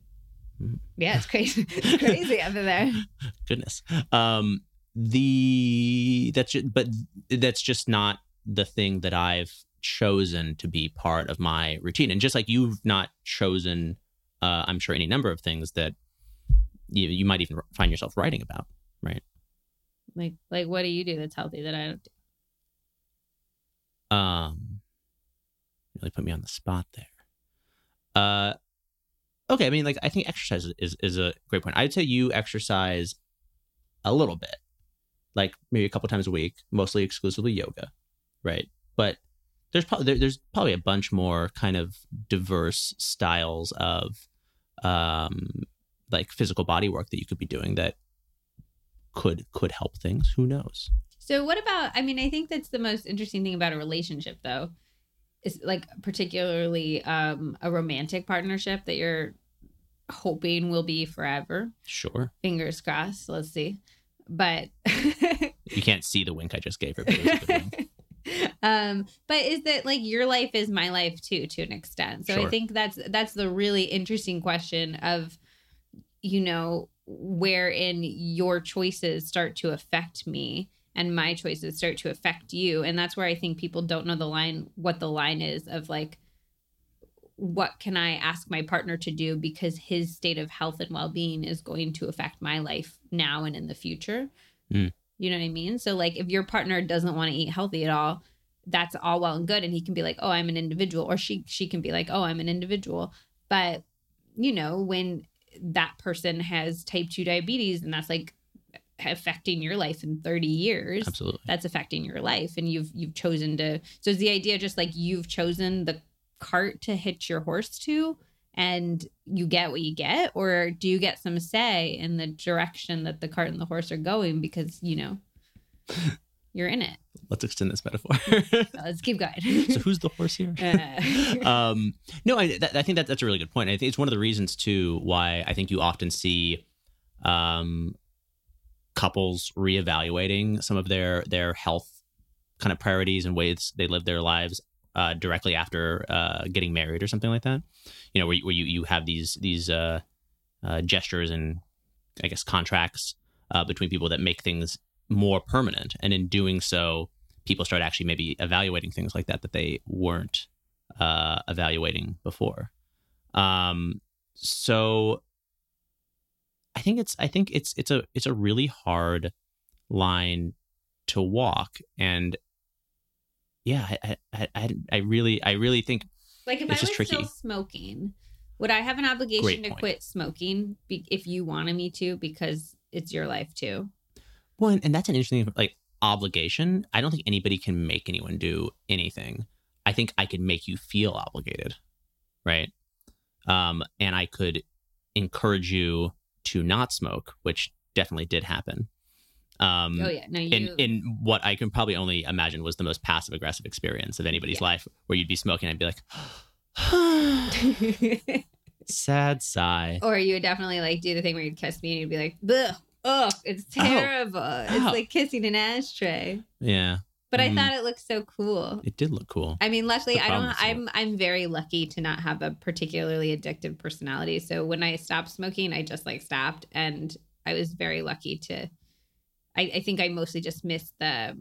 Mm-hmm. Yeah, it's crazy. it's crazy under there. Goodness. Um, the that's just, but that's just not the thing that I've chosen to be part of my routine. And just like you've not chosen uh, I'm sure any number of things that you, you might even find yourself writing about, right? Like, like what do you do that's healthy that I don't do? Um, really put me on the spot there. Uh, okay. I mean, like, I think exercise is is a great point. I'd say you exercise a little bit, like maybe a couple times a week, mostly exclusively yoga, right? But there's probably there, there's probably a bunch more kind of diverse styles of um, like physical body work that you could be doing that could could help things. Who knows? So what about? I mean, I think that's the most interesting thing about a relationship, though, is like particularly um, a romantic partnership that you're hoping will be forever. Sure. Fingers crossed. Let's see. But you can't see the wink I just gave her. um but is that like your life is my life too to an extent so sure. i think that's that's the really interesting question of you know wherein your choices start to affect me and my choices start to affect you and that's where i think people don't know the line what the line is of like what can i ask my partner to do because his state of health and well-being is going to affect my life now and in the future mm. You know what I mean? So like if your partner doesn't want to eat healthy at all, that's all well and good and he can be like, "Oh, I'm an individual." Or she she can be like, "Oh, I'm an individual." But you know, when that person has type 2 diabetes and that's like affecting your life in 30 years absolutely that's affecting your life and you've you've chosen to so is the idea just like you've chosen the cart to hitch your horse to and you get what you get or do you get some say in the direction that the cart and the horse are going because you know you're in it Let's extend this metaphor. let's keep going so who's the horse here? Uh, um, no, I, that, I think that that's a really good point. I think it's one of the reasons too why I think you often see um, couples reevaluating some of their their health kind of priorities and ways they live their lives uh, directly after uh, getting married or something like that. You know, where, you- where you you have these these uh, uh, gestures and I guess contracts uh, between people that make things more permanent, and in doing so, people start actually maybe evaluating things like that that they weren't uh, evaluating before. Um, so I think it's I think it's it's a it's a really hard line to walk, and yeah, I I, I, I really I really think like if It's i just was still tricky. smoking would i have an obligation Great to point. quit smoking be- if you wanted me to because it's your life too well, and, and that's an interesting like obligation. I don't think anybody can make anyone do anything. I think I could make you feel obligated, right? Um, and I could encourage you to not smoke, which definitely did happen. Um, oh yeah no you in in what I can probably only imagine was the most passive aggressive experience of anybody's Yeah. life, where you'd be smoking, and I'd be like, sad sigh. or you would definitely like do the thing where you'd kiss me and you'd be like, Ugh, ugh, it's Oh. terrible. It's Ow. like kissing an ashtray. Yeah, But I Mhm. thought it looked so cool. it did look cool. I mean, luckily, I don't. I'm I'm very lucky to not have a particularly addictive personality. So when I stopped smoking, I just like stopped, and I was very lucky to. I, I think I mostly just missed the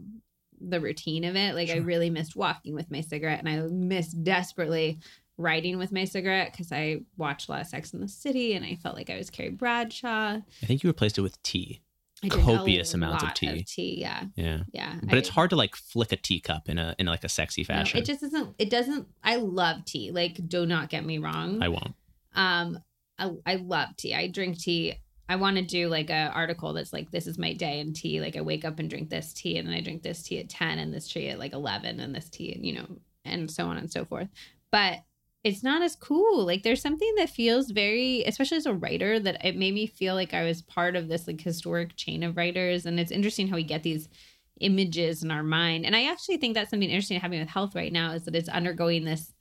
the routine of it. Like I really missed walking with my cigarette, and I missed desperately riding with my cigarette because I watched a lot of Sex in the City, and I felt like I was Carrie Bradshaw. I think you replaced it with tea. I Copious amounts of tea. tea, yeah, Yeah, yeah. but it's hard to like flick a teacup in a in like a sexy no, fashion. it just doesn't. It doesn't. I love tea. Like, do not get me wrong. I won't. Um, I, I love tea. I drink tea. I want to do like a article that's like this is my day in tea. Like I wake up and drink this tea, and then I drink this tea at ten, and this tea at like eleven, and this tea, and you know, and so on and so forth. But it's not as cool. Like there's something that feels very, especially as a writer, that it made me feel like I was part of this like historic chain of writers. And it's interesting how we get these images in our mind. And I actually think that's something interesting happening with health right now is that it's undergoing this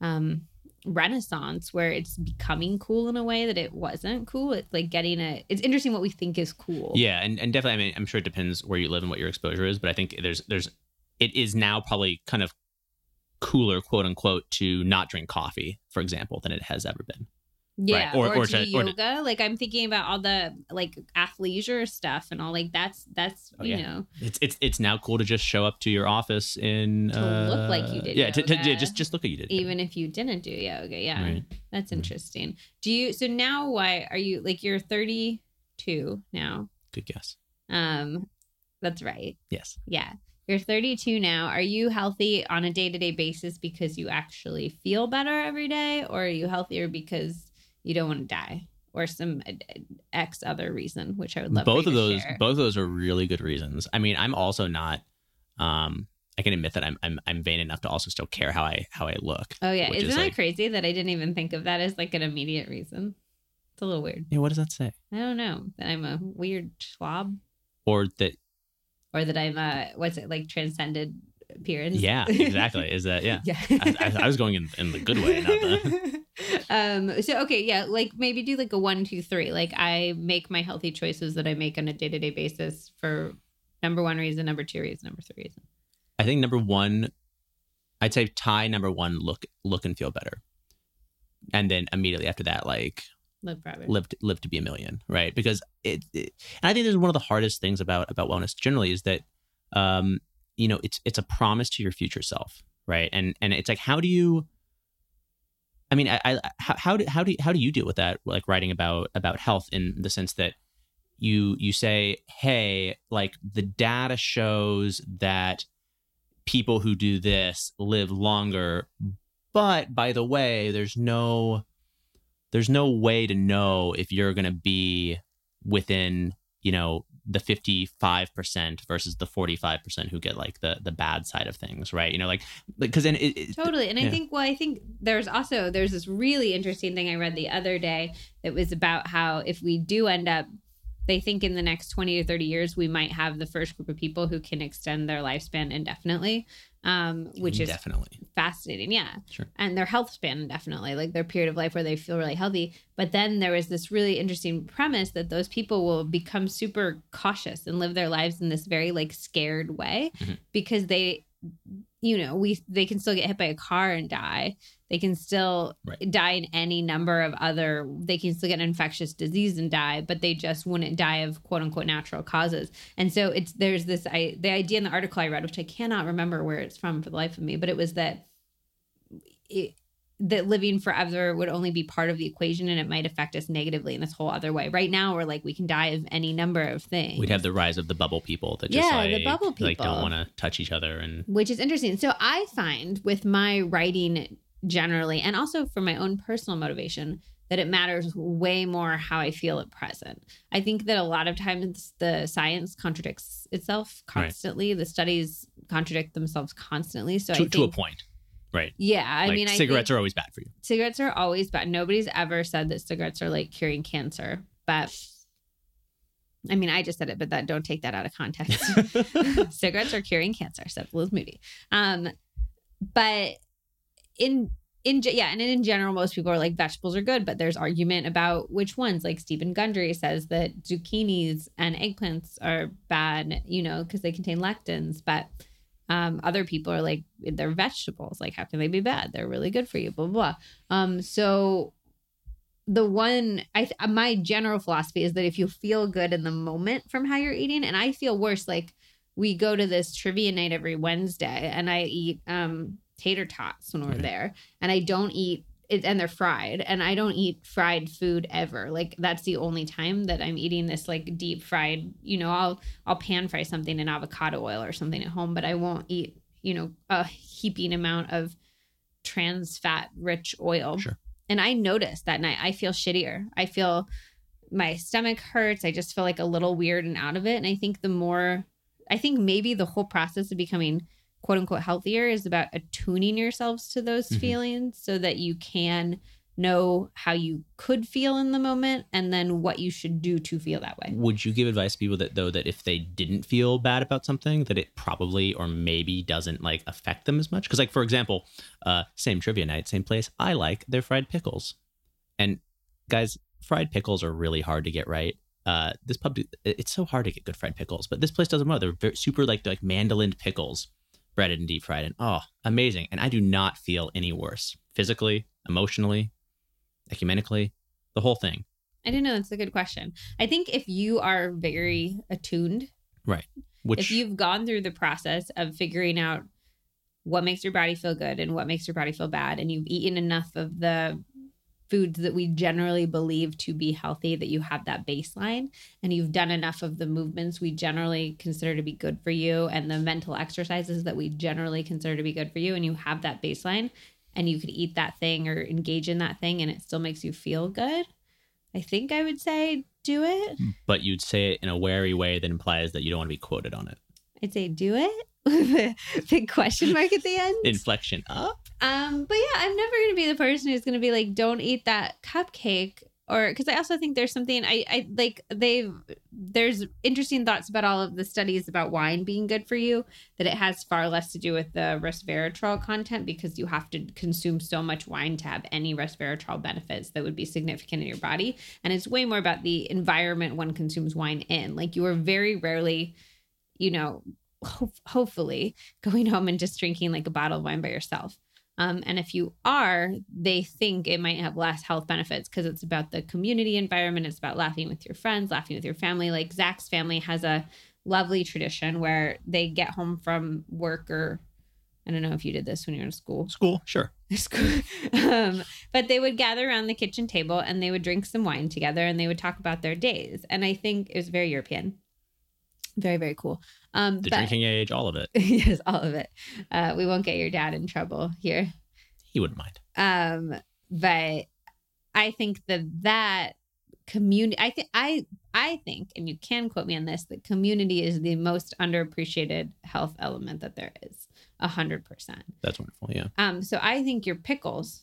um renaissance where it's becoming cool in a way that it wasn't cool. It's like getting a it's interesting what we think is cool. Yeah, and, and definitely. I mean, I'm sure it depends where you live and what your exposure is, but I think there's there's it is now probably kind of cooler, quote unquote, to not drink coffee, for example, than it has ever been. Yeah. Or- Or, or to, to- do or to- yoga. like I'm thinking about all the like athleisure stuff and all like that's that's Oh, you yeah. know It's it's it's now cool to just show up to your office in To look like you uh, did Yeah, to, to- yeah, just just look like you did. even if you didn't do yoga. Yeah. Right. That's interesting. Do you so now why are you like you're 32 now? Good guess. Um that's right. Yes. Yeah. You're 32 now. Are you healthy on a day to day basis because you actually feel better every day, or are you healthier because you don't want to die, or some uh, X other reason, which I would love both of to those share. both of those are really good reasons. I mean, I'm also not. Um, I can admit that I'm I'm I'm vain enough to also still care how I how I look. Oh yeah, isn't is that like- crazy that I didn't even think of that as like an immediate reason? It's a little weird. Yeah, what does that say? I don't know that I'm a weird slob, Or that? or that I'm a what's it like transcended appearance. Yeah, exactly. Is that yeah? yeah. I, I, I was going in, in the good way, not the. um so okay yeah like maybe do like a one two three like i make my healthy choices that i make on a day-to-day basis for number one reason number two reason number three reason I think number one, I'd say tie number one. Look, look and feel better, and then immediately after that, like live forever live to, live to be a million, right? Because it, it and I think this is one of the hardest things about about wellness generally is that, um, you know, it's it's a promise to your future self, right? And and it's like how do you I mean, I, I how how do how do you, how do you deal with that? Like writing about about health in the sense that you you say, hey, like the data shows that people who do this live longer, but by the way, there's no there's no way to know if you're going to be within you know the 55% versus the 45% who get like the the bad side of things right you know like because then it, it, totally and yeah. i think well i think there's also there's this really interesting thing i read the other day that was about how if we do end up they think in the next 20 to 30 years we might have the first group of people who can extend their lifespan indefinitely um, which is definitely fascinating yeah Sure. and their health span indefinitely like their period of life where they feel really healthy but then there was this really interesting premise that those people will become super cautious and live their lives in this very like scared way Mhm. because they you know we they can still get hit by a car and die they can still Right. die in any number of other they can still get an infectious disease and die but they just wouldn't die of quote unquote natural causes and so it's there's this I the idea in the article I read, which I cannot remember where it's from for the life of me, but it was that it, that living forever would only be part of the equation and it might affect us negatively in this whole other way. Right now we're like we can die of any number of things. we'd have the rise of the bubble people that just Yeah, like, the bubble like people. don't want to touch each other and which is interesting. So I find with my writing generally, and also for my own personal motivation, that it matters way more how I feel at present. I think that a lot of times the science contradicts itself Right. constantly. The studies contradict themselves constantly. So I to, to a point right yeah, I like mean, I cigarettes are always bad for you cigarettes are always bad. Nobody's ever said that cigarettes are like curing cancer, but. I mean, I just said it, but that don't take that out of context. cigarettes are curing cancer said liz moody um but in in yeah and in general most people are like vegetables are good but there's argument about which ones like steven gundry says that zucchinis and eggplants are bad you know because they contain lectins but um, other people are like they're vegetables like how can they be bad they're really good for you blah blah, blah. um so the one i th- my general philosophy is that if you feel good in the moment from how you're eating and i feel worse like we go to this trivia night every Wednesday and I eat um tater tots when we're Okay. there and I don't eat it and they're fried and I don't eat fried food ever. Like that's the only time that I'm eating this like deep fried, you know, I'll I'll pan fry something in avocado oil or something at home, but I won't eat, you know, a heaping amount of trans fat rich oil. Sure. And I notice that night I feel shittier. I feel my stomach hurts. I just feel like a little weird and out of it. And I think the more I think maybe the whole process of becoming quote unquote healthier is about attuning yourselves to those Mhm. feelings so that you can know how you could feel in the moment and then what you should do to feel that way. would you give advice to people that though that if they didn't feel bad about something that it probably or maybe doesn't like affect them as much? Because like for example uh same trivia night same place. I like their fried pickles. And guys fried pickles are really hard to get right. Uh this pub it's so hard to get good fried pickles but this place doesn't know they're very, super like like mandolin pickles breaded and deep fried and oh amazing and i do not feel any worse physically emotionally ecumenically the whole thing I didn't know that's a good question. I think if you are very attuned, right? which if you've gone through the process of figuring out what makes your body feel good and what makes your body feel bad, and you've eaten enough of the foods that we generally believe to be healthy that you have that baseline and you've done enough of the movements we generally consider to be good for you and the mental exercises that we generally consider to be good for you and you have that baseline and you could eat that thing or engage in that thing and it still makes you feel good i think i would say do it but you'd say it in a wary way that implies that you don't want to be quoted on it. I'd say do it with a big question mark at the end. Inflection up. Um, but yeah, I'm never gonna be the person who's gonna be like, don't eat that cupcake. Or because I also think there's something I, I like they've there's interesting thoughts about all of the studies about wine being good for you, that it has far less to do with the resveratrol content because you have to consume so much wine to have any resveratrol benefits that would be significant in your body. And it's way more about the environment one consumes wine in. Like you are very rarely, you know, ho- hopefully going home and just drinking like a bottle of wine by yourself. Um, and if you are, they think it might have less health benefits because it's about the community environment. It's about laughing with your friends, laughing with your family. Like Zach's family has a lovely tradition where they get home from work or I don't know if you did this when you were in school. School, sure. School. um, but they would gather around the kitchen table and they would drink some wine together and they would talk about their days. And I think it was very European. Very, very cool. Um, The but- drinking age, all of it. yes, all of it. Uh, we won't get your dad in trouble here. He wouldn't mind. Um, but I think that that community I think I I think and you can quote me on this that community is the most underappreciated health element that there is. A hundred percent. That's wonderful. Yeah. Um, so I think your pickles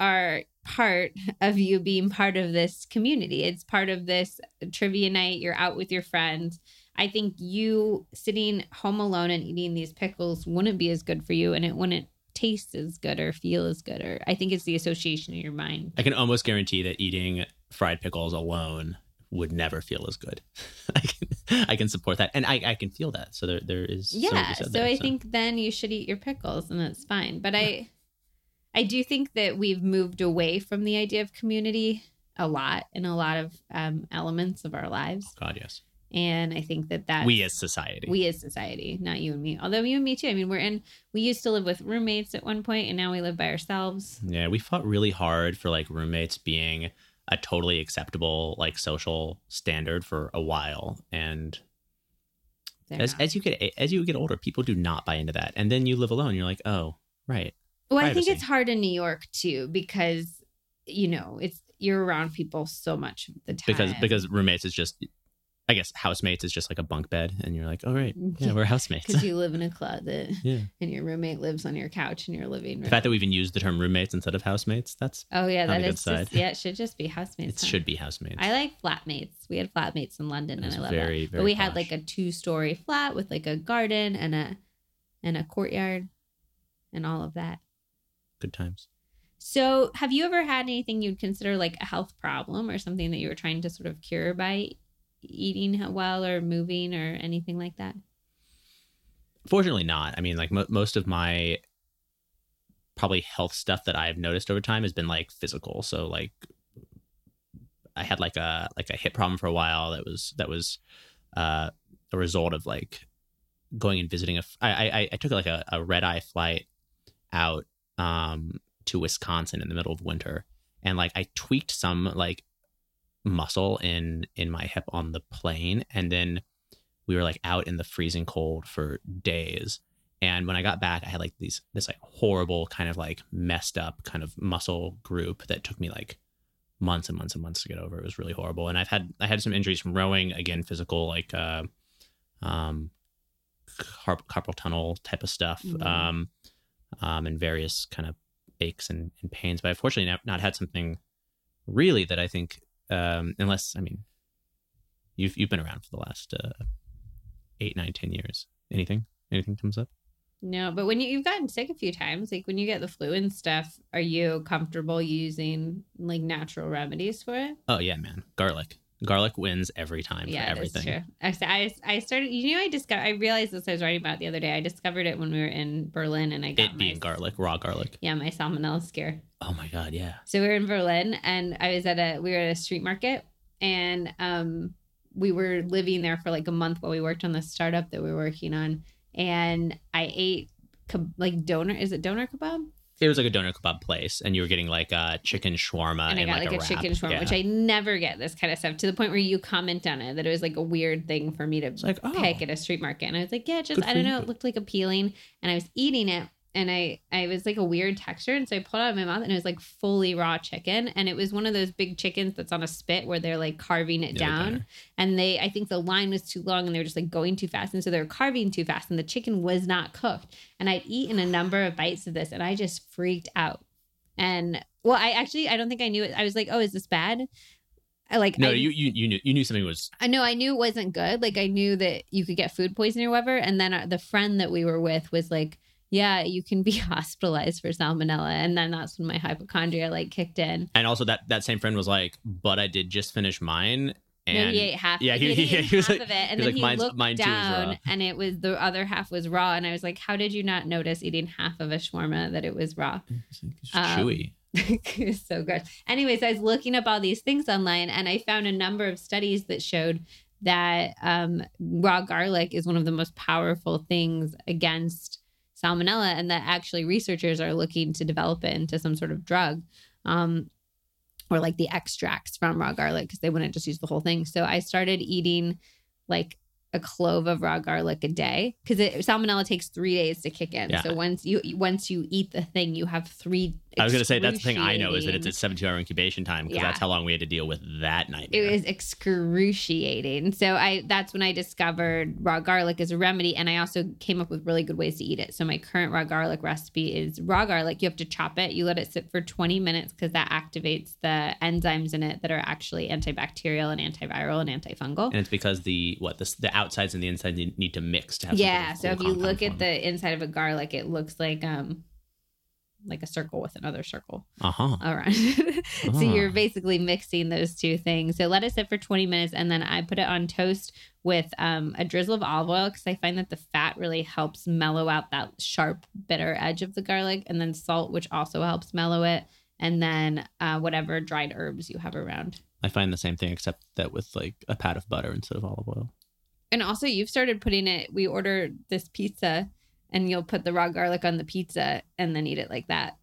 are part of you being part of this community. It's part of this trivia night. You're out with your friends. I think you sitting home alone and eating these pickles wouldn't be as good for you and it wouldn't taste as good or feel as good or I think it's the association in your mind. I can almost guarantee that eating fried pickles alone would never feel as good. I can I can support that, and I, I can feel that. So there there is yeah. So there, I so. think then you should eat your pickles, and that's fine. But I I do think that we've moved away from the idea of community a lot in a lot of um, elements of our lives. God, yes. And I think that that we as society, we as society, not you and me, although you and me too. I mean, we're in. We used to live with roommates at one point, and now we live by ourselves. Yeah, we fought really hard for like roommates being a totally acceptable like social standard for a while and as, as you get as you get older people do not buy into that and then you live alone you're like oh right well Privacy. i think it's hard in new york too because you know it's you're around people so much of the time because because roommates is just I guess housemates is just like a bunk bed, and you're like, all right, yeah, we're housemates because you live in a closet, yeah, and your roommate lives on your couch in your living room. The fact that we even used the term roommates instead of housemates, that's oh yeah, that is just, yeah, it should just be housemates. It huh? should be housemates. I like flatmates. We had flatmates in London, and I love very, that. Very but we posh. had like a two story flat with like a garden and a and a courtyard, and all of that. Good times. So, have you ever had anything you'd consider like a health problem or something that you were trying to sort of cure by eating well or moving or anything like that? Fortunately, not. I mean, like mo- most of my probably health stuff that I've noticed over time has been like physical. So like I had like a like a hip problem for a while that was that was uh, a result of like going and visiting a. I I, I took like a, a red eye flight out um to Wisconsin in the middle of winter and like I tweaked some like muscle in in my hip on the plane. And then we were like out in the freezing cold for days. And when i got back i had like these this like horrible kind of like messed up kind of muscle group that took me like months and months and months to get over. It was really horrible. And i've had i had some injuries from rowing again physical like uh um carp- carpal tunnel type of stuff mm-hmm. um um and various kind of aches and, and pains. But i've fortunately not, not had something really that i think um, unless I mean, you've you've been around for the last uh, eight, nine, ten years. Anything? Anything comes up? No, but when you, you've gotten sick a few times, like when you get the flu and stuff, are you comfortable using like natural remedies for it? Oh yeah, man, garlic. Garlic wins every time yeah, for everything. That's true. I, I started. You know, I discovered. I realized this. I was writing about the other day. I discovered it when we were in Berlin, and I got it being my, garlic, raw garlic. Yeah, my salmonella scare. Oh my god, yeah. So we were in Berlin, and I was at a. We were at a street market, and um, we were living there for like a month while we worked on the startup that we were working on, and I ate like doner, Is it doner kebab? It was like a doner kebab place, and you were getting like a chicken shawarma and I got like, like a, a chicken shawarma, yeah. which I never get this kind of stuff to the point where you comment on it that it was like a weird thing for me to like, oh, pick at a street market, and I was like, yeah, just I don't know, it looked like appealing, and I was eating it, and I I was like a weird texture, and so I pulled it out of my mouth, and it was like fully raw chicken, and it was one of those big chickens that's on a spit where they're like carving it yeah, down, and they I think the line was too long, and they were just like going too fast, and so they were carving too fast, and the chicken was not cooked, and I'd eaten a number of bites of this, and I just freaked out, and well, I actually I don't think I knew it. I was like, oh, is this bad? I like no, I, you you you knew you knew something was. I know I knew it wasn't good. Like I knew that you could get food poisoning or whatever. And then uh, the friend that we were with was like, yeah, you can be hospitalized for salmonella. And then that's when my hypochondria like kicked in. And also that that same friend was like, but I did just finish mine. And no, he ate half. Yeah, he, he, he, he was half like, of it, and then like, he looked mine down, and it was the other half was raw. And I was like, "How did you not notice eating half of a shawarma that it was raw?" It's, it's um, chewy. it's so good. Anyways, I was looking up all these things online, and I found a number of studies that showed that um, raw garlic is one of the most powerful things against salmonella and that actually researchers are looking to develop it into some sort of drug um, or like the extracts from raw garlic because they wouldn't just use the whole thing so i started eating like a clove of raw garlic a day because salmonella takes three days to kick in. Yeah. So once you once you eat the thing, you have three. I was going to say that's the thing I know is that it's a excruciating- 72 hour incubation time because Yeah. that's how long we had to deal with that nightmare. It was excruciating. So I that's when I discovered raw garlic as a remedy, and I also came up with really good ways to eat it. So my current raw garlic recipe is raw garlic. You have to chop it. You let it sit for 20 minutes because that activates the enzymes in it that are actually antibacterial and antiviral and antifungal. and it's because the what the, the outsides and the insides need to mix to have some Yeah. So if you look at form. the inside of a garlic, it looks like um like a circle with another circle uh-huh around. so you're Ah. basically mixing those two things. So let it sit for 20 minutes and then I put it on toast with um, a drizzle of olive oil because I find that the fat really helps mellow out that sharp, bitter edge of the garlic, and then salt, which also helps mellow it, and then uh, whatever dried herbs you have around. I find the same thing except that with like a pat of butter instead of olive oil. And also, you've started putting it. We order this pizza, and you'll put the raw garlic on the pizza and then eat it like that.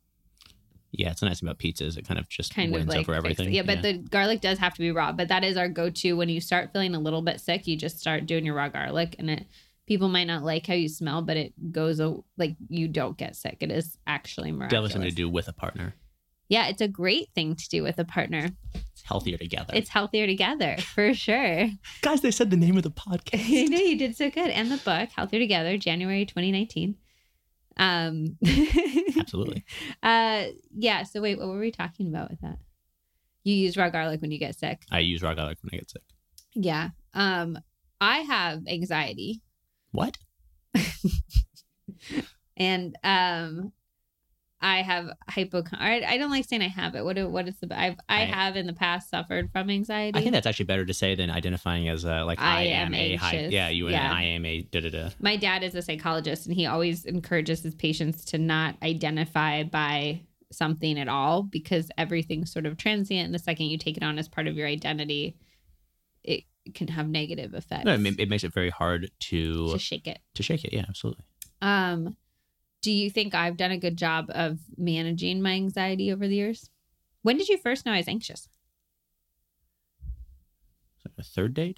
Yeah, it's nice thing about pizza is it kind of just kind wins of like over everything. Yeah, but the garlic does have to be raw. But that is our go-to when you start feeling a little bit sick. You just start doing your raw garlic, and it people might not like how you smell, but it goes like you don't get sick. It is actually definitely something to do with a partner. Yeah, it's a great thing to do with a partner. It's healthier together. It's healthier together for sure. guys, they said the name of the podcast. I know you did so good. And the book, Healthier Together, January 2019. Um, Absolutely. uh, yeah. So wait, what were we talking about with that? You use raw garlic when you get sick. I use raw garlic when I get sick. Yeah. Um, I have anxiety What? and um I have hypo I, I don't like saying I have it. What what is the I've I, I- have in the past suffered from anxiety. I think that's actually better to say than identifying as a, like I I, am am, a high. Yeah, you and Yeah. I am a da da da. My dad is a psychologist and he always encourages his patients to not identify by something at all because everything's sort of transient and the second you take it on as part of your identity it can have negative effects. No, it, it makes it very hard to to shake it. to shake it. Yeah, absolutely. Um, do you think I've done a good job of managing my anxiety over the years? When did you first know I was anxious? A third date.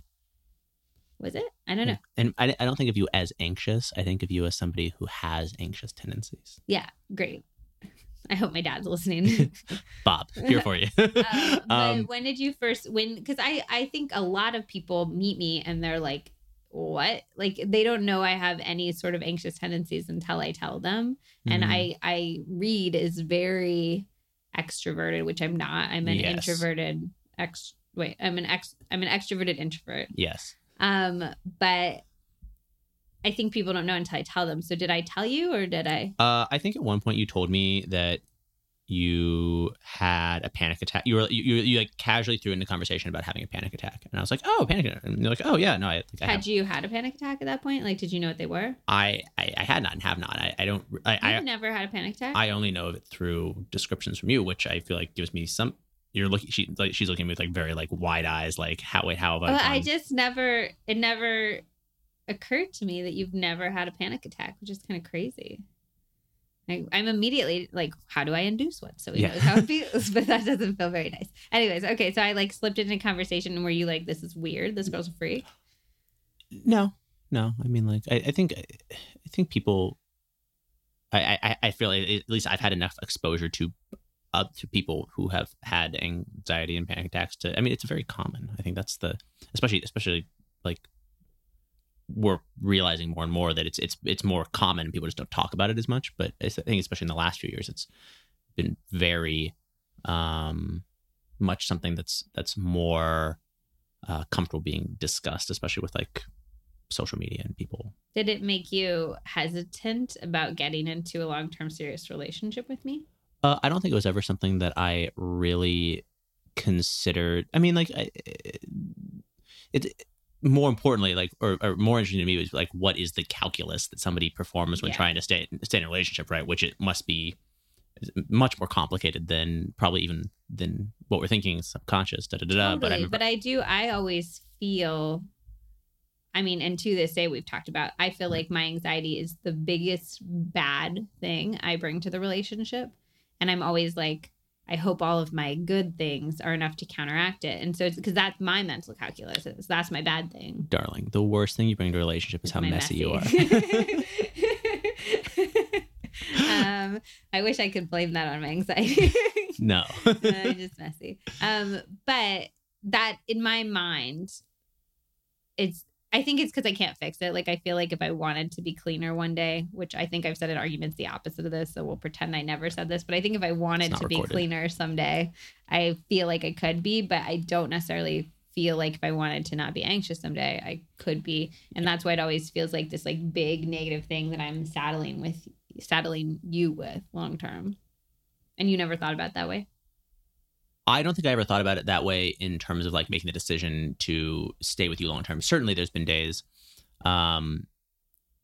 Was it? I don't know. And I, I don't think of you as anxious. I think of you as somebody who has anxious tendencies. Yeah, great. I hope my dad's listening. Bob, here for you. uh, um, when did you first when because I I think a lot of people meet me and they're like what like they don't know I have any sort of anxious tendencies until I tell them and mhm. I I read is very extroverted which I'm not I'm an Yes. introverted ex wait I'm an ex I'm an extroverted introvert yes. um but I think people don't know until I tell them so did I tell you or did I Uh, I think at one point you told me that you had a panic attack. You were you, you, you like casually threw in a conversation about having a panic attack, and I was like, "Oh, panic attack!" And you're like, "Oh yeah, no, I think I had have. you had a panic attack at that point like did you know what they were I, I I had not and have not. I, I don't. I, You've I never had a panic attack I only know of it through descriptions from you, which I feel like gives me some. You're looking. She like she's looking at me with like very like wide eyes. Like how wait how have I? Well, I just never, it never occurred to me that you've never had a panic attack, which is kind of crazy. I, I'm immediately like, how do I induce one? So he Yeah. knows how it feels, but that doesn't feel very nice. Anyways, okay, so I like slipped into a conversation where you like, this is weird. This girl's a freak. No, no. I mean, like, I, I think, I think people. I, I, I feel like at least I've had enough exposure to, uh, to people who have had anxiety and panic attacks. To, I mean, it's very common. I think that's the, especially, especially like, we're realizing more and more that it's it's it's more common. People just don't talk about it as much. But I think, especially in the last few years, it's been very, um, much something that's that's more uh, comfortable being discussed, especially with like social media and people. Did it make you hesitant about getting into a long term serious relationship with me? Uh, I don't think it was ever something that I really considered. I mean, like, I, it. More importantly, like, or, or more interesting to me was like, what is the calculus that somebody performs when Yeah. trying to stay stay in a relationship, right? Which it must be much more complicated than probably even than what we're thinking subconscious. Da da da. Totally. But I But, I do, I always feel, I mean, and to this day, we've talked about, I feel like my anxiety is the biggest bad thing I bring to the relationship. And I'm always like, I hope all of my good things are enough to counteract it. And so it's because that's my mental calculus. Is that's my bad thing. Darling, the worst thing you bring to a relationship is how Am I messy, you are. um, I wish I could blame that on my anxiety. no. I'm just messy. Um, but that in my mind, it's I think it's because I can't fix it. Like I feel like if I wanted to be cleaner one day, which I think I've said in arguments the opposite of this, so we'll pretend I never said this. But I think if I wanted to be cleaner someday, I feel like I could be, but I don't necessarily feel like if I wanted to not be anxious someday, I could be. And that's why it always feels like this like big negative thing that I'm saddling with saddling you with long term. And you never thought about it that way? I don't think I ever thought about it that way in terms of like making the decision to stay with you long term. Certainly, there's been days um,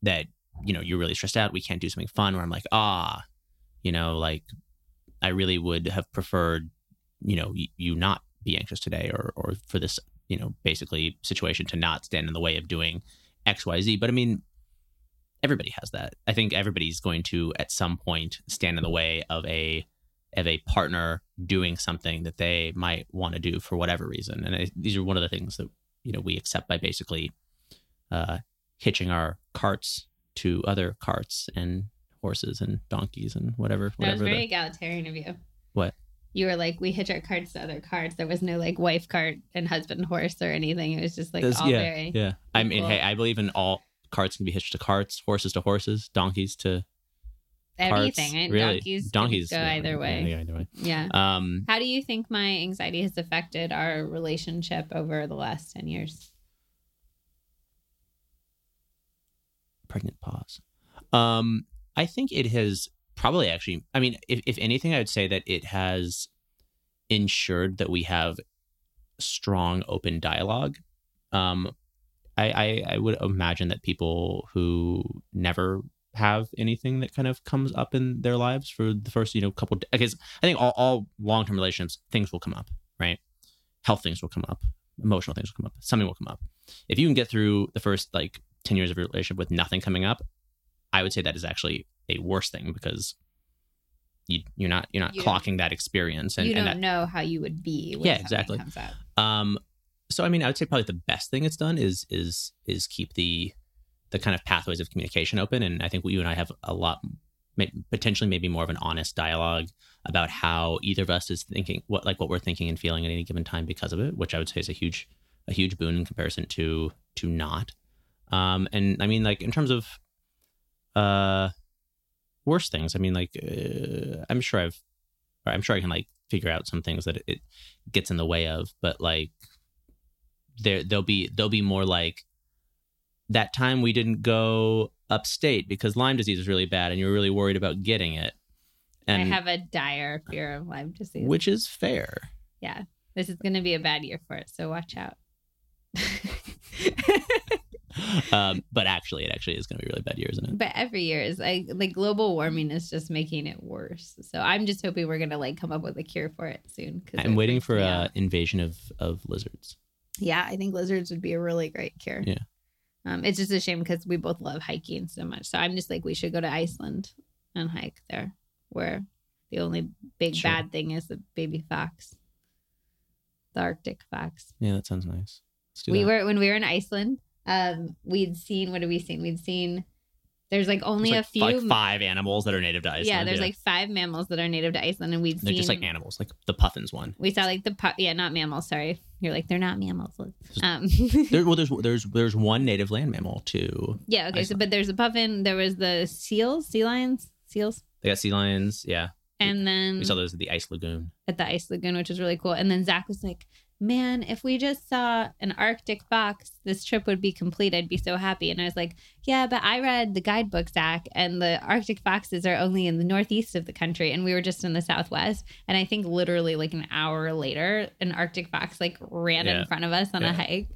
that you know you're really stressed out. We can't do something fun. Where I'm like, ah, you know, like I really would have preferred, you know, y- you not be anxious today, or or for this, you know, basically situation to not stand in the way of doing X, Y, Z. But I mean, everybody has that. I think everybody's going to at some point stand in the way of a of a partner doing something that they might want to do for whatever reason. And I, these are one of the things that you know we accept by basically uh, hitching our carts to other carts and horses and donkeys and whatever. That was whatever very the, egalitarian of you. What? You were like, we hitch our carts to other carts. There was no like wife cart and husband horse or anything. It was just like Those- all yeah, very. yeah. I mean, hey, I believe in all carts can be hitched to carts, horses to horses, donkeys to Everything. carts. right? Really, Donkeys, donkeys go yeah, either way. Yeah, either way. Yeah. Um, How do you think my anxiety has affected our relationship over the last 10 years? pregnant pause. Um, I think it has probably actually. I mean, if if anything, I would say that it has ensured that we have strong, open dialogue. Um, I, I I would imagine that people who never have anything that kind of comes up in their lives for the first you know couple because I think all, all long term relationships things will come up right health things will come up emotional things will come up something will come up if you can get through the first like 10 years of your relationship with nothing coming up I would say that is actually a worse thing because you you're not you're not You clocking that experience and, you don't and that know how you would be. Yeah, exactly. Comes up. um, so I mean, I would say probably the best thing it's done is is is keep the the kind of pathways of communication open, and I think you and I have a lot, potentially maybe more of an honest dialogue about how either of us is thinking, what like what we're thinking and feeling at any given time because of it, which I would say is a huge a huge boon in comparison to to not. Um, and I mean, like in terms of uh worse things, I mean, like uh, I'm sure I've, I'm sure I can like figure out some things that it, it gets in the way of, but like there there'll be there'll be more like that time we didn't go upstate because Lyme disease is really bad and you were really worried about getting it. And I have a dire fear of Lyme disease. which is fair. yeah. This is going to be a bad year for it. So watch out. um, but actually, it actually is going to be a really bad year, isn't it? But every year is like like global warming is just making it worse. So I'm just hoping we're gonna like come up with a cure for it soon. 'cause I'm waiting for uh, invasion of of lizards. Yeah, I think lizards would be a really great cure. Yeah. Um, it's just a shame because we both love hiking so much. So I'm just like, we should go to Iceland and hike there, where the only big Sure. bad thing is the baby fox, the Arctic fox. Yeah, that sounds nice. Let's do We that. were when we were in Iceland. Um, we'd seen what have we seen? We'd seen there's like only There's, a few. like five animals that are native to Iceland. yeah, there's like five mammals that are native to Iceland, and we'd they're seen just like animals, like the puffins one. we saw like the pu- yeah, not mammals. Sorry, you're like they're not mammals. Um, There, well, there's there's there's one native land mammal too. yeah, okay. So, but there's a puffin. There was the seals, sea lions, seals, They got sea lions. Yeah, and then we saw those at the ice lagoon. at the ice lagoon, which was really cool. And then Zach was like, "Man, if we just saw an Arctic fox, this trip would be complete. I'd be so happy." And I was like, "Yeah, but I read the guidebook, Zach, and the Arctic foxes are only in the northeast of the country, and we were just in the southwest. And I think literally like an hour later, an Arctic fox like ran Yeah. in front of us on Yeah. a hike.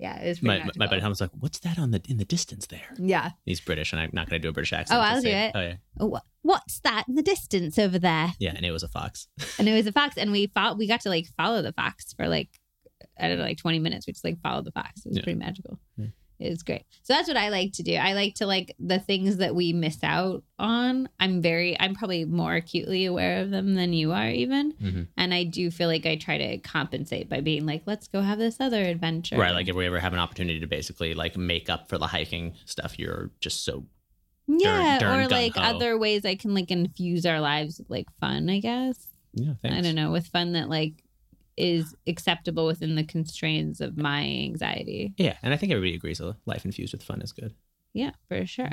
Yeah, it was My pretty my magical. buddy Tom was like, "What's that on the in the distance there?" Yeah. He's British, and I'm not going to do a British accent. Oh, I'll do it. Oh yeah, Oh, what's that in the distance over there? yeah, and it was a fox. and it was a fox and we fought we got to like follow the fox for like i don't know like 20 minutes we just like followed the fox it was Yeah. pretty magical Yeah. It's great. So that's what I like to do. I like to like the things that we miss out on. I'm very, I'm probably more acutely aware of them than you are, even. Mhm. And I do feel like I try to compensate by being like, let's go have this other adventure. Right. Like if we ever have an opportunity to basically like make up for the hiking stuff, you're just so yeah, darn or like gung-ho. other ways I can like infuse our lives with like fun, I guess. yeah. Thanks. I don't know, with fun that like is acceptable within the constraints of my anxiety. Yeah, and I think everybody agrees that life infused with fun is good. Yeah, for sure.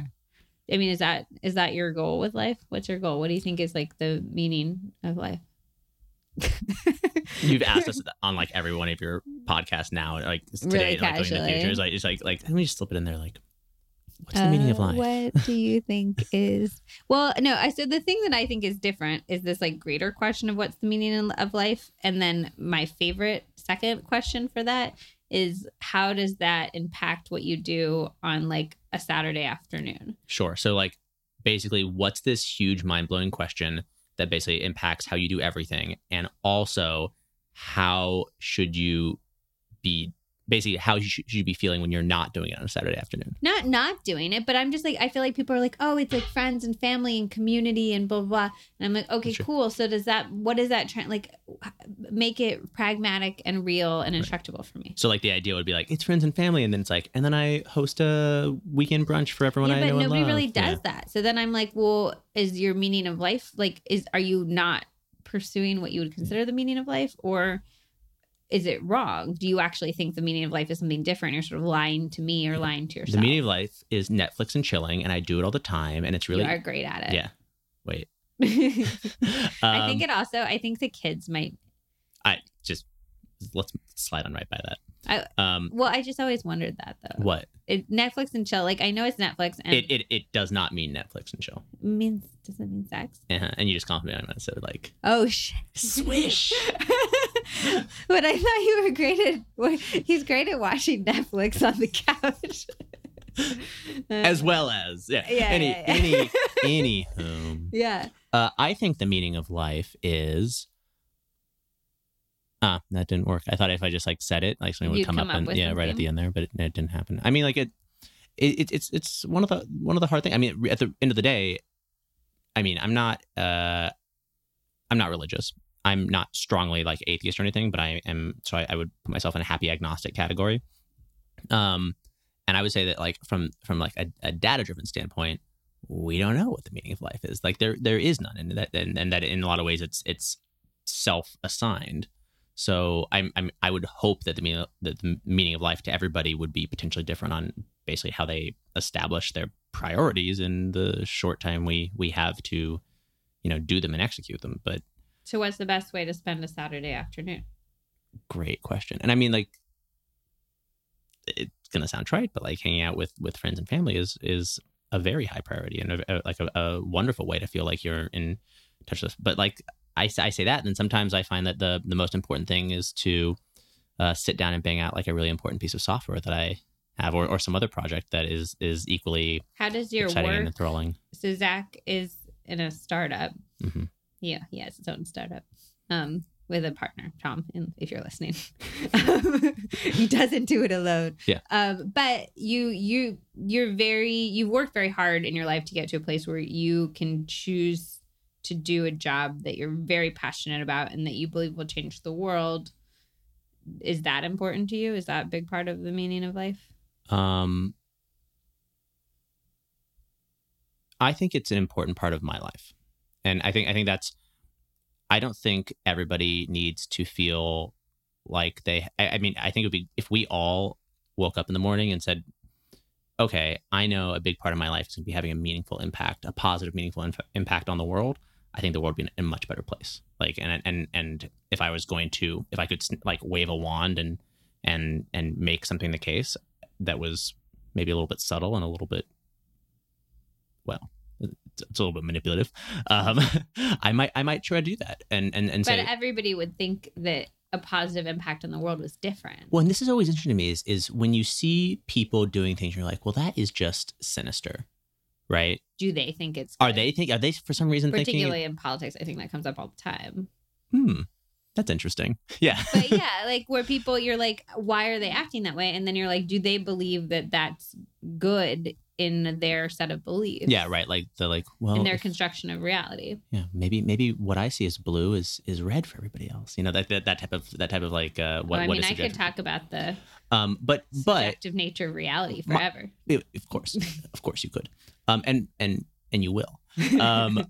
I mean, is that is that your goal with life? What's your goal? What do you think is like the meaning of life? You've asked us on like every one of your podcasts now, like today, Really like going to the future. It's like it's like like let me just slip it in there. Like, what's the meaning of Uh, life? What do you think is well? No, I said the thing that I think is different is this like greater question of what's the meaning of life, and then my favorite second question for that is how does that impact what you do on like a Saturday afternoon? Sure. So like basically what's this huge mind blowing question that basically impacts how you do everything? And also how should you be basically how you should should you be feeling when you're not doing it on a Saturday afternoon? Not not doing it, but I'm just like I feel like people are like, oh, it's like friends and family and community and blah blah. blah. And I'm like, okay, Sure. cool. So does that what is that trying like make it pragmatic and real and instructable for me? So like the idea would be like it's friends and family, and then it's like, and then I host a weekend brunch for everyone yeah, I but know and nobody love. really Yeah. does that. So then I'm like, well, is your meaning of life like is are you not pursuing what you would consider the meaning of life or is it wrong? Do you actually think the meaning of life is something different? You're sort of lying to me or lying to yourself. The meaning of life is Netflix and chilling, and I do it all the time, and it's really you are great at it. yeah. Wait, I think Um, it also. I think the kids might. I just let's slide on right by that. I, um, Well, I just always wondered that though. what It, Netflix and chill. Like I know it's Netflix and it, it it does not mean Netflix and chill, It means does it mean sex? uh-huh. and you just complimented me. So like Oh shit! swish. but I thought you were great at. He's great at watching Netflix on the couch. as well as yeah, Yeah, any yeah, yeah. any any whom. yeah. Uh, I think the meaning of life is. Ah, that didn't work. I thought if I just like said it, like something would You'd come, up, up and yeah, right at the end there, but it, it didn't happen. I mean, like it, it, it, it's it's one of the one of the hard things. I mean, at the end of the day, I mean, I'm not uh, I'm not religious. I'm not strongly like atheist or anything, but I am. So I, I would put myself in a happy agnostic category. Um, and I would say that like from from like a, a data driven standpoint, we don't know what the meaning of life is. Like there there is none, and that and, and that in a lot of ways it's it's self assigned. So I'm, I'm I would hope that the meaning that the meaning of life to everybody would be potentially different on basically how they establish their priorities in the short time we we have to, you know, do them and execute them. But So what's the best way to spend a Saturday afternoon? great question. And I mean, like, it's gonna sound trite, but like hanging out with with friends and family is is a very high priority and a, a- like a, a wonderful way to feel like you're in touch with. But like I, I say that, and sometimes I find that the the most important thing is to uh, sit down and bang out like a really important piece of software that I have, or, or some other project that is is equally How does your exciting work? and enthralling. So Zach is in a startup. Mhm. Yeah, he has his own startup. Um, with a partner, Tom, if you're listening. he doesn't do it alone. Yeah. Um, but you you you're very you've worked very hard in your life to get to a place where you can choose to do a job that you're very passionate about and that you believe will change the world. Is that important to you? Is that a big part of the meaning of life? Um, I think it's an important part of my life, and I think I think that's. I don't think everybody needs to feel like they. I, I mean, I think it would be if we all woke up in the morning and said, "Okay, I know a big part of my life is going to be having a meaningful impact, a positive, meaningful inf- impact on the world." I think the world would be in a much better place. Like, and and and if I was going to, if I could like wave a wand and and and make something the case that was maybe a little bit subtle and a little bit well it's, a little bit manipulative um i might i might try to do that and and and But say everybody would think that a positive impact on the world was different. well and this is always interesting to me is is when you see people doing things you're like well that is just sinister right Do they think it's are they think are they for some reason particularly thinking in politics? I think that comes up all the time. hmm That's interesting. Yeah. but yeah, like where people, you're like, why are they acting that way? And then you're like, do they believe that that's good in their set of beliefs? yeah, right. Like the like, well, In their if- construction of reality. yeah, maybe maybe what I see as blue is is red for everybody else. You know, that that, that type of that type of like uh what well, I what mean, I could talk about the um but but subjective nature of reality forever. Yeah, of course of course you could um and and and you will um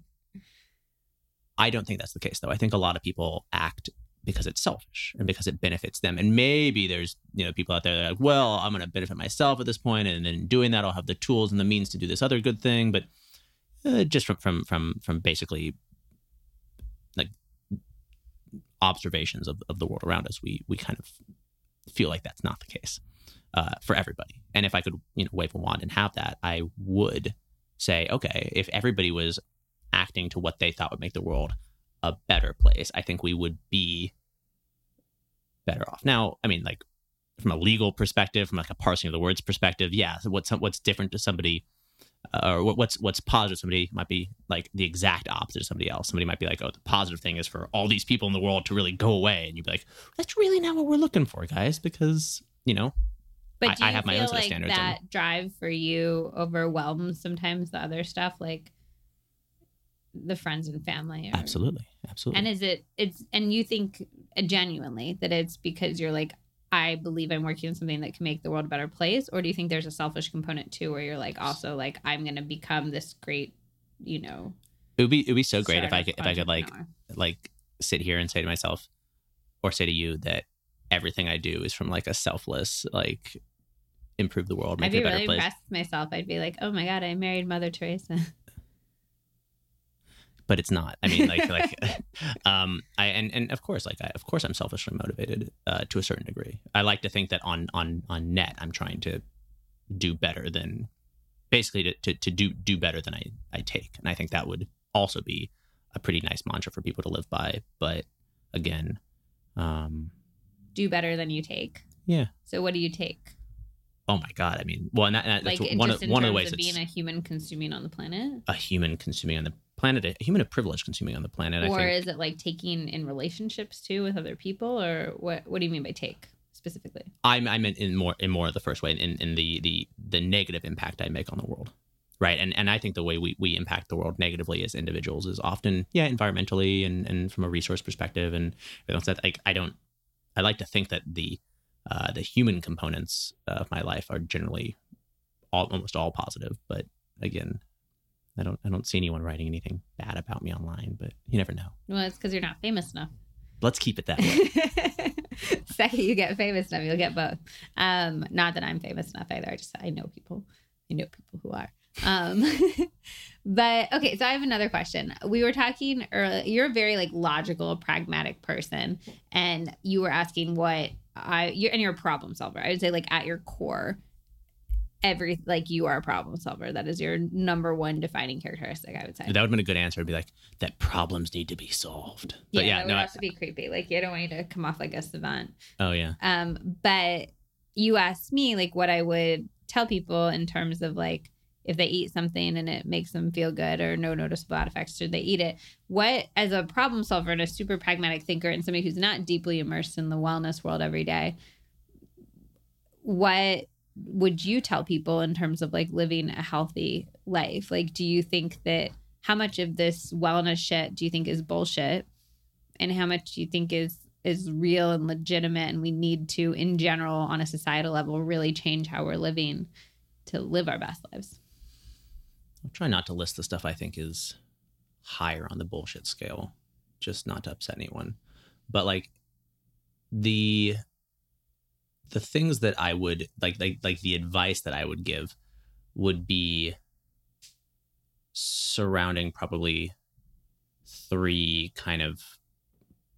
i don't think that's the case though i think a lot of people act because it's selfish and because it benefits them and maybe there's you know people out there that are like well i'm going to benefit myself at this point and in doing that i'll have the tools and the means to do this other good thing but uh, just from from from from basically like observations of, of the world around us we we kind of feel like that's not the case uh, for everybody. And if I could, you know, wave a wand and have that, I would say, okay, if everybody was acting to what they thought would make the world a better place, I think we would be better off. Now, I mean, like from a legal perspective, from like a parsing of the words perspective, yeah. So what's what's different to somebody, uh, or what- what's what's positive? Somebody might be like the exact opposite of somebody else. Somebody might be like, oh, the positive thing is for all these people in the world to really go away, and you'd be like, that's really not what we're looking for, guys, because you know But I- I have my own set of like standards that drive for you overwhelms sometimes the other stuff, like the friends and family? or- Absolutely, absolutely. And is it it's and you think uh, genuinely that it's because you're like I believe I'm working on something that can make the world a better place, or do you think there's a selfish component too, where you're like also like I'm going to become this great, you know? it would be it would be so great if I could if I could like like sit here and say to myself or say to you that everything I do is from like a selfless like improve the world, I'd make be it a better really place. impressed with myself. I'd be like, oh my god, I married Mother Teresa. But it's not. I mean, like like um I and and of course like I, of course I'm selfishly motivated uh, to a certain degree. I like to think that on on on net I'm trying to do better than basically to, to, to do do better than I, I take. And I think that would also be a pretty nice mantra for people to live by. But again, um, Do better than you take. Yeah. So what do you take? oh my god, I mean, well, and that, and that's Like one of one of the ways of it's being a human consuming on the planet, a human consuming on the planet, a human of privilege consuming on the planet. I or is it like taking in relationships too with other people, or what? What do you mean by take specifically? I'm I meant in more in more of the first way in, in the the the negative impact I make on the world. Right. And and I think the way we, we impact the world negatively as individuals is often, yeah, environmentally and, and from a resource perspective and you know, that like I don't I like to think that the uh, the human components of my life are generally all almost all positive. But again, I don't I don't see anyone writing anything bad about me online, but you never know. Well, it's because you're not famous enough. Let's keep it that way. Second, you get famous enough, you'll get both. Um, not that I'm famous enough either. I just I know people. I know people who are. Um, but okay, so I have another question. We were talking earlier. You're a very like logical, pragmatic person, and you were asking what I. You're and you're a problem solver. I would say like at your core, every like you are a problem solver. That is your number one defining characteristic. I would say. that would have been a good answer. It'd be like that problems need to be solved. But yeah, that would no, I- also be creepy. Like you don't want you to come off like a savant. oh yeah. Um, but you asked me like what I would tell people in terms of like if they eat something and it makes them feel good or no noticeable side effects, should they eat it? What, as a problem solver and a super pragmatic thinker and somebody who's not deeply immersed in the wellness world every day, what would you tell people in terms of like living a healthy life? Like, do you think that how much of this wellness shit do you think is bullshit? And how much do you think is is real and legitimate and we need to in general on a societal level really change how we're living to live our best lives I'll try not to list the stuff I think is higher on the bullshit scale, just not to upset anyone. But like the the things that I would like like like the advice that I would give would be surrounding probably three kind of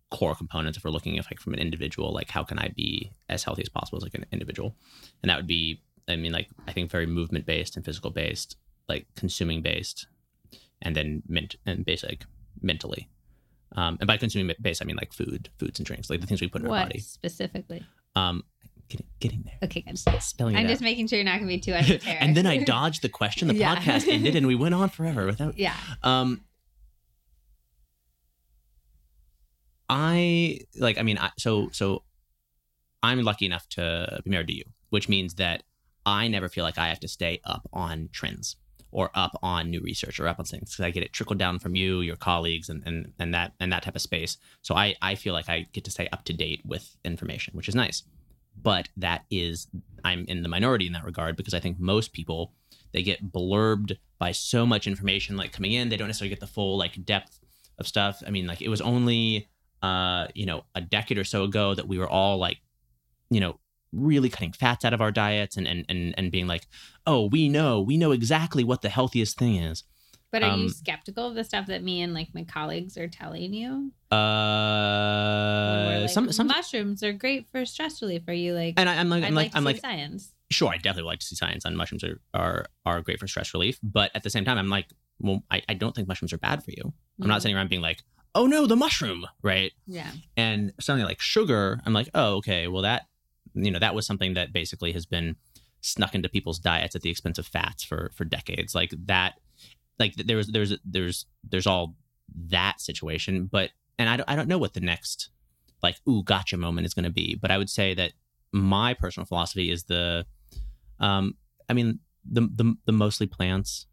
core components if we're looking at like from an individual like how can i be as healthy as possible as like an individual. And that would be i mean like i think very movement based and physical based like consuming based and then ment and basic mentally. Um and by consuming based i mean like food foods and drinks like the things we put in our what body. specifically? Um getting getting there okay good spelling i'm out. just making sure you're not going to be too esoteric and then i dodged the question the Yeah. podcast ended and we went on forever without yeah um I like. I mean, I, so so. I'm lucky enough to be married to you, which means that I never feel like I have to stay up on trends or up on new research or up on things because I get it trickled down from you, your colleagues, and, and and that and that type of space. So I I feel like I get to stay up to date with information, which is nice. But that is I'm in the minority in that regard because I think most people they get blurbed by so much information like coming in, they don't necessarily get the full like depth of stuff. I mean, like it was only uh you know a decade or so ago that we were all like you know really cutting fats out of our diets and and and, and being like oh we know we know exactly what the healthiest thing is But are you Um, skeptical of the stuff that me and like my colleagues are telling you? uh like, some some mushrooms are great for stress relief. Are you like? and I, i'm like I'd i'm like, to i'm like science. sure i definitely would like to see science on mushrooms are, are are great for stress relief but at the same time i'm like well i, I don't think mushrooms are bad for you i'm not Mhm. sitting around being like oh no the mushroom right Yeah. and something like sugar i'm like oh okay well that you know that was something that basically has been snuck into people's diets at the expense of fats for for decades like that like there's there's there's there's all that situation but and i don't, I don't know what the next like ooh gotcha moment is going to be but i would say that my personal philosophy is the um i mean the the, the mostly plants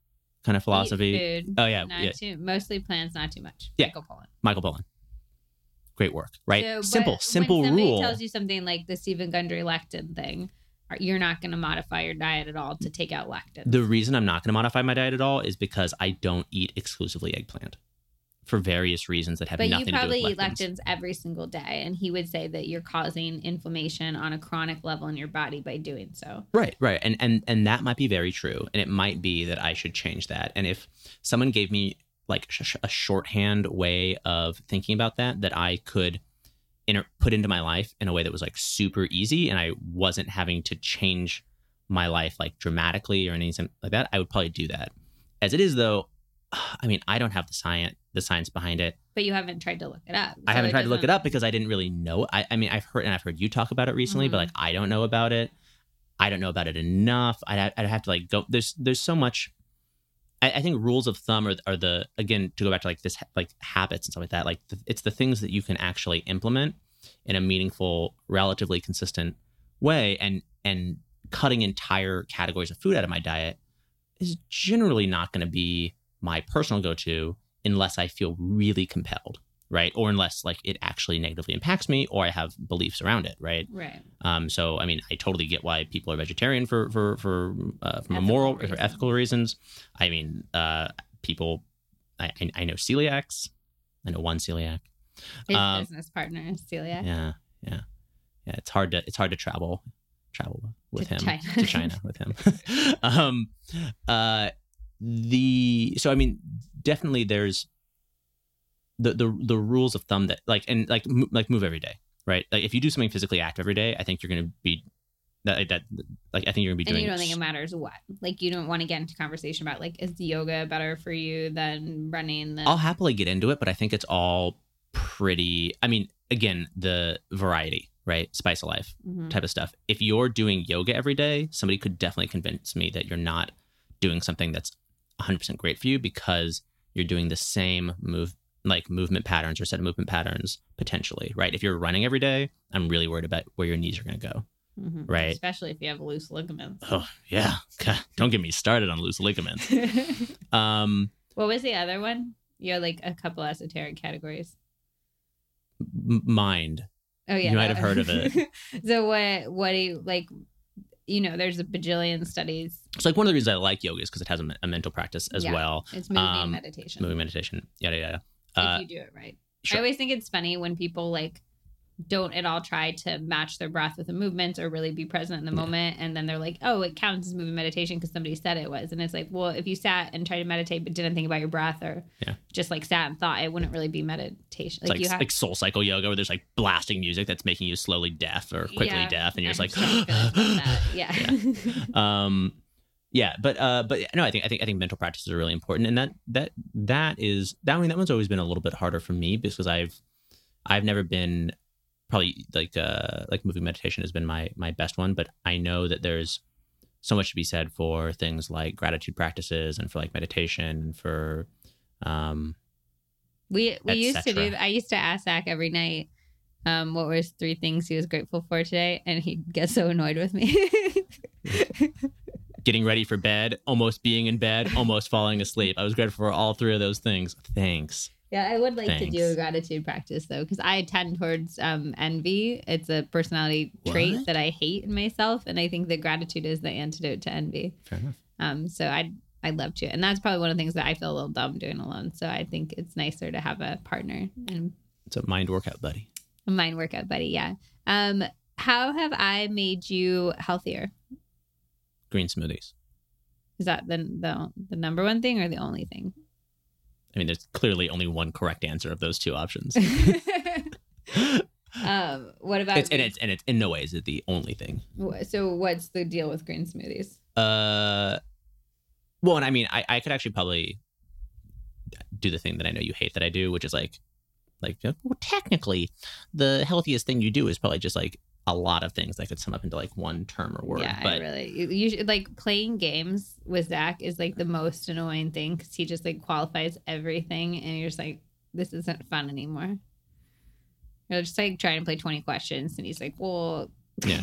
kind of philosophy food. oh yeah Not yeah too mostly plants, not too much. Yeah. Michael Pollan. michael pollan great work right So, simple simple when somebody rule tells you something like the Steven Gundry lectin thing, you're not going to modify your diet at all to take out lectin. The reason I'm not going to modify my diet at all is because I don't eat exclusively eggplant for various reasons that have but nothing you probably to do eat with lectins. lectins every single day, and he would say that you're causing inflammation on a chronic level in your body by doing so. Right, right, and and and that might be very true, and it might be that I should change that. And if someone gave me like sh- a shorthand way of thinking about that, that I could inter- put into my life in a way that was like super easy, and I wasn't having to change my life like dramatically or anything like that, I would probably do that. As it is, though, I mean, I don't have the science the science behind it. But you haven't tried to look it up. I haven't tried to look it up because I didn't really know. I, I mean, I've heard and I've heard you talk about it recently, but Mhm. like I don't know about it. I don't know about it enough. I'd, I'd have to like go. There's there's so much. I, I think rules of thumb are, are the again to go back to like this like habits and stuff like that. Like the, it's the things that you can actually implement in a meaningful, relatively consistent way, and and cutting entire categories of food out of my diet is generally not going to be my personal go to unless I feel really compelled, right? Or unless like it actually negatively impacts me or I have beliefs around it, right? Right. Um, so I mean, I totally get why people are vegetarian for for for uh, from a Ethical moral for reasons. ethical reasons. I mean, uh, people, I I- I know celiacs. I know one celiac. His Um, business partner is celiac. Yeah, yeah, yeah. It's hard to it's hard to travel travel with To him China. to China with him. um, uh, the so I mean, definitely there's the the the rules of thumb that like and like mo- like move every day, right? Like if you do something physically active every day, I think you're going to be that that like I think you're going to be And doing. you don't think it matters what? Like you don't want to get into conversation about like is yoga better for you than running? Than... I'll happily get into it, but I think it's all pretty. I mean, again, the variety, right? Spice of life. Mhm. type of stuff. If you're doing yoga every day, somebody could definitely convince me that you're not doing something that's 100% great for you because you're doing the same move like movement patterns or set of movement patterns potentially, right? If you're running every day, I'm really worried about where your knees are going to go. Mhm. Right. Especially if you have loose ligaments. Oh, yeah. God, don't get me started on loose ligaments. Um what was the other one? You had like a couple esoteric categories. m- mind. Oh yeah, You might have heard of it. so what? What do you like? You know, there's a bajillion studies. So like one of the reasons I like yoga is because it has a, a mental practice as Yeah. well. It's moving Um, meditation. Moving meditation, yada yada. If Uh, you do it right. sure. I always think it's funny when people like don't at all try to match their breath with the movements or really be present in the Yeah. moment and then they're like oh it counts as moving meditation because somebody said it was and it's like well if you sat and tried to meditate but didn't think about your breath or Yeah. just like sat and thought it wouldn't really be meditation like, like, you have like soul cycle yoga where there's like blasting music that's making you slowly deaf or quickly Yeah, deaf and you're just like good yeah, um yeah but uh but no i think i think i think mental practices are really important and that that that is that one that one's always been a little bit harder for me because i've i've never been probably like uh like moving meditation has been my my best one but i know that there's so much to be said for things like gratitude practices and for like meditation and for um We we used to do. I used to ask Zach every night, um, what was three things he was grateful for today, and he'd get so annoyed with me. Getting ready for bed, almost being in bed, almost falling asleep. I was grateful for all three of those things. Thanks. yeah, I would like to do a gratitude practice though, because I tend towards um, envy. It's a personality trait that I hate in myself, and I think that gratitude is the antidote to envy. Fair enough. Um, so I'd I'd love to, and that's probably one of the things that I feel a little dumb doing alone. So I think it's nicer to have a partner and It's a mind workout, buddy. a mind workout buddy. Yeah. Um, how have I made you healthier? Green smoothies. Is that the the the number one thing or the only thing? I mean, there's clearly only one correct answer of those two options. um, what about it's and it's and it's in no way is it the only thing. So what's the deal with green smoothies? Uh, well, and I mean, I, I could actually probably do the thing that I know you hate that I do, which is like, like, well, technically, the healthiest thing you do is probably just like a lot of things that could sum up into like one term or word. yeah, I but really you, you like playing games with Zach is like the most annoying thing because he just like qualifies everything, and you're just like, this isn't fun anymore. You're just like trying to play twenty questions, and he's like, well, Yeah.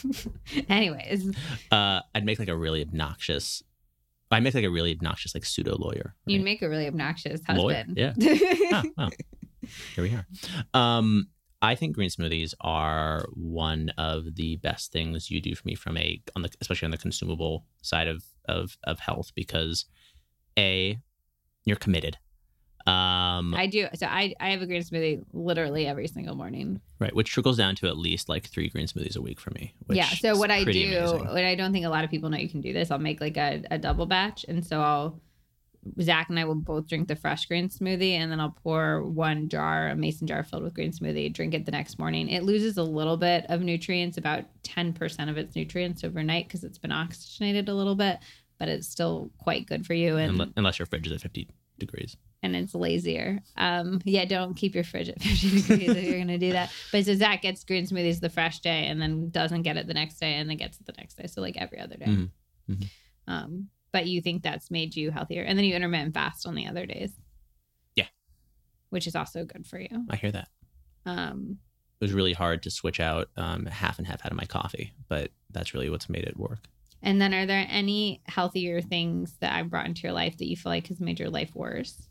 Anyways, uh, I'd make like a really obnoxious. I make like a really obnoxious like pseudo lawyer. you'd make a really obnoxious Lawyer, husband. yeah. oh, well, here we are. Um, I think green smoothies are one of the best things you do for me from a on the especially on the consumable side of of of health because a you're committed. Um, I do. So I I have a green smoothie literally every single morning. right, which trickles down to at least like three green smoothies a week for me. Which yeah. So what I do, amazing. what I don't think a lot of people know you can do this. I'll make like a, a double batch, and so I'll Zach and I will both drink the fresh green smoothie, and then I'll pour one jar, a mason jar filled with green smoothie, drink it the next morning. It loses a little bit of nutrients, about ten percent of its nutrients overnight because it's been oxygenated a little bit, but it's still quite good for you. And unless your fridge is at fifty degrees. and it's lazier. Um, yeah, don't keep your fridge at 50 degrees if you're gonna do that. But so Zach gets green smoothies the fresh day and then doesn't get it the next day and then gets it the next day. So like every other day. Mhm. Mhm. Um, but you think that's made you healthier. And then you intermittent fast on the other days. Yeah. Which is also good for you. I hear that. Um, It was really hard to switch out um, half and half out of my coffee, but that's really what's made it work. and then are there any healthier things that I've brought into your life that you feel like has made your life worse?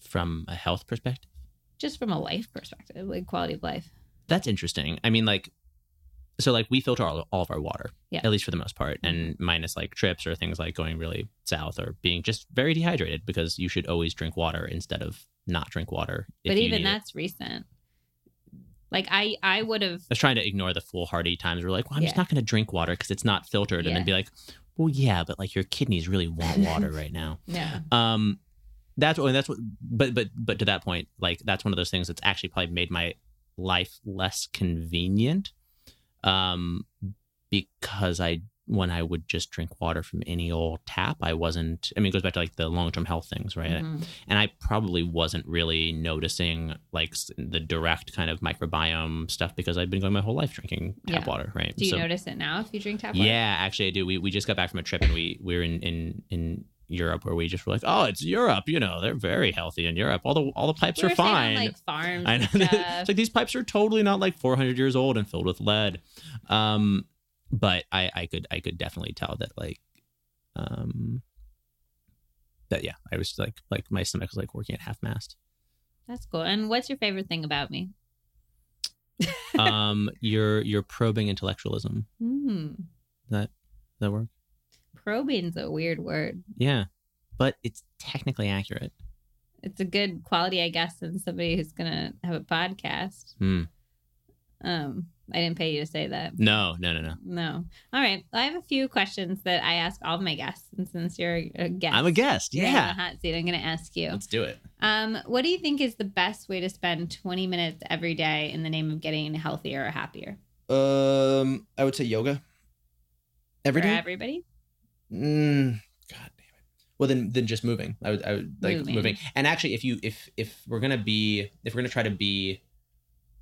From a health perspective. Just from a life perspective, like quality of life. That's interesting. I mean, like, so like we filter all, all of our water, Yeah. at least for the most part, and minus like trips or things like going really south or being just very dehydrated because you should always drink water instead of not drink water. if but even need it. that's recent. Like I, I would have I was trying to ignore the foolhardy times where like, well, I'm just not going to drink water because it's not filtered, and then be like, well, yeah, but like your kidneys really want water right now. Yeah. um that's what that's what but but but to that point like that's one of those things that's actually probably made my life less convenient um because i when i would just drink water from any old tap i wasn't i mean it goes back to like the long-term health things right Mhm. and i probably wasn't really noticing like the direct kind of microbiome stuff because i'd been going my whole life drinking tap Yeah. water right Do you So- notice it now if you drink tap water? yeah, actually, I do. We we just got back from a trip and we we were in in in Europe where we just were like, oh, it's Europe. You know, they're very healthy in Europe. All the all the pipes We are staying on, fine. like farms. I know. it's like these pipes are totally not like 400 years old and filled with lead. Um, but I I could I could definitely tell that like, um, that yeah, I was like like my stomach was like working at half mast. That's cool. And what's your favorite thing about me? Um, your your probing intellectualism. Hmm. That that work? Probing's a weird word. Yeah, but it's technically accurate. It's a good quality, I guess, in somebody who's gonna have a podcast. Hmm. Um, I didn't pay you to say that. No, no, no, no. No. All right. I have a few questions that I ask all of my guests, and since you're a guest, I'm a guest. you're in Yeah. the hot seat. I'm gonna ask you. Let's do it. Um, what do you think is the best way to spend 20 minutes every day in the name of getting healthier or happier Um, I would say yoga. Every for day. everybody? Mm, God damn it. Well, then, then just moving. I would, I would like Moving. moving. And actually, if you, if, if we're gonna be, if we're gonna try to be,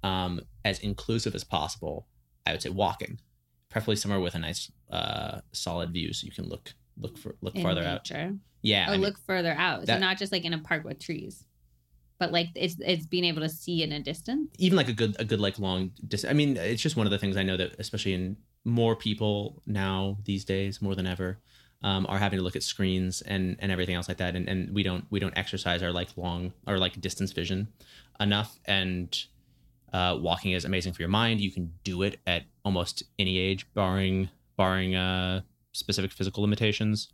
um, as inclusive as possible, I would say walking, preferably somewhere with a nice, uh, solid view, so you can look, look for, look In farther out. nature. Yeah, or I mean, look further out. so not just like in a park with trees, but like it's it's being able to see in a distance. even like a good a good like long dis- I mean, it's just one of the things I know that especially in more people now these days more than ever um, are having to look at screens and and everything else like that, and and we don't we don't exercise our like long or like distance vision enough and. Uh, walking is amazing for your mind. You can do it at almost any age, barring barring uh, specific physical limitations.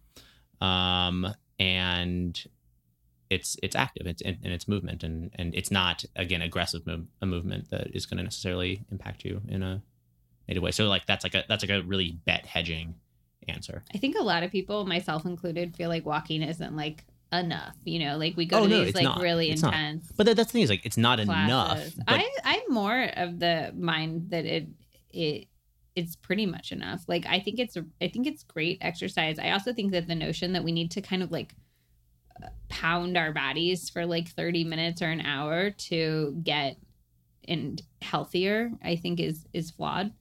Um, and it's it's active it's and, and it's movement and and it's not again aggressive a movement that is going to necessarily impact you in a negative way so like that's like a that's like a really bet hedging answer I think a lot of people, myself included, feel like walking isn't like enough. You know, like we go Oh, to no, these like not. really It's not. intense but that, that's the thing is like it's not enough classes. but I I'm more of the mind that it it it's pretty much enough. Like I think it's I think it's great exercise. I also think that the notion that we need to kind of like pound our bodies for like 30 minutes or an hour to get and healthier, I think is is flawed.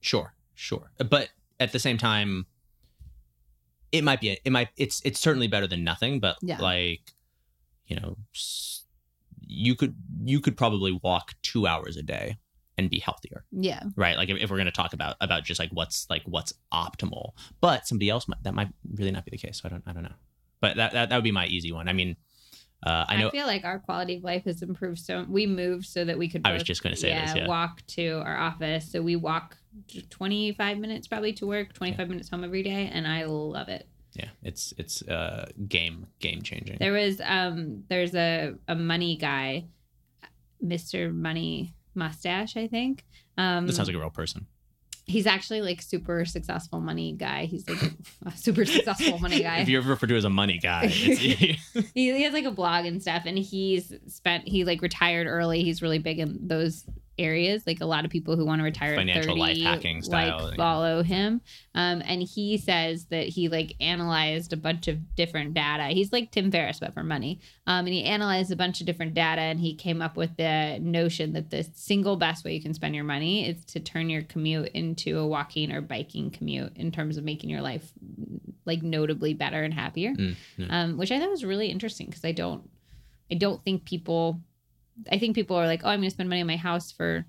sure sure but at the same time it might be it might it's it's certainly better than nothing but Yeah. like you know you could you could probably walk two hours a day and be healthier Yeah. right like if, if we're going to talk about about just like what's like what's optimal but somebody else might that might really not be the case so i don't i don't know but that that, that would be my easy one i mean uh, I know. I feel like our quality of life has improved so we moved so that we could I was just gonna say this, yeah. walk to our office. So we walk 25 minutes probably to work, 25 minutes home every day and I love it. yeah, it's it's uh game game changing. There was um there's a a money guy Mr. Money Mustache, I think. Um That sounds like a real person. he's actually like super successful money guy. He's like a super successful money guy. If you're ever refer to as a money guy, he has like a blog and stuff and he's spent he like retired early he's really big in those areas like a lot of people who want to retire Financial at 30 life hacking style, like yeah. follow him um and he says that he like analyzed a bunch of different data he's like tim ferriss but for money um and he analyzed a bunch of different data and he came up with the notion that the single best way you can spend your money is to turn your commute into a walking or biking commute in terms of making your life like notably better and happier Mm, yeah. um, which I thought was really interesting because I don't, I don't think people, I think people are like, oh, I'm going to spend money on my house for,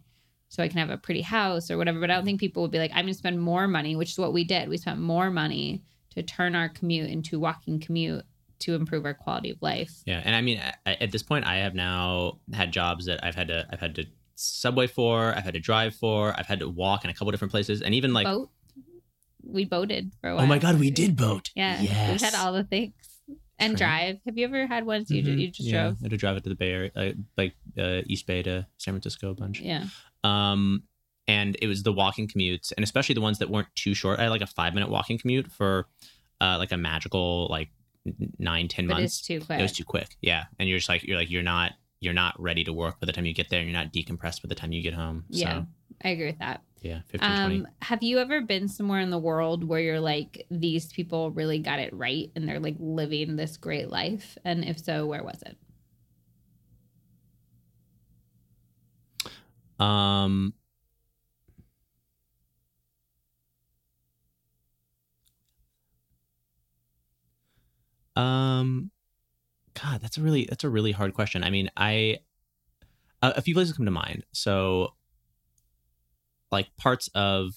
so I can have a pretty house or whatever. But I don't think people would be like, I'm going to spend more money, which is what we did. We spent more money to turn our commute into walking commute to improve our quality of life. yeah, and I mean, at, at this point, I have now had jobs that I've had to I've had to subway for, I've had to drive for, I've had to walk in a couple different places, and even like, Boat. We boated for a while. oh my god, we did boat. Yeah. yes. We had all the things. And Train. drive. Have you ever had ones you, Mhm. you just yeah, drove? I had to drive it to the Bay Area, uh, like uh, East Bay to San Francisco a bunch. Yeah. um and it was the walking commutes and especially the ones that weren't too short i had like a five minute walking commute for uh like a magical like nine ten But months it's too quick. it was too quick yeah and you're just like you're like you're not you're not ready to work by the time you get there and you're not decompressed by the time you get home yeah. so I agree with that. Yeah 15 20 Um, have you ever been somewhere in the world where you're like, these people really got it right and they're like living this great life? And if so, where was it? um um god that's a really that's a really hard question i mean i a, a few places come to mind so like parts of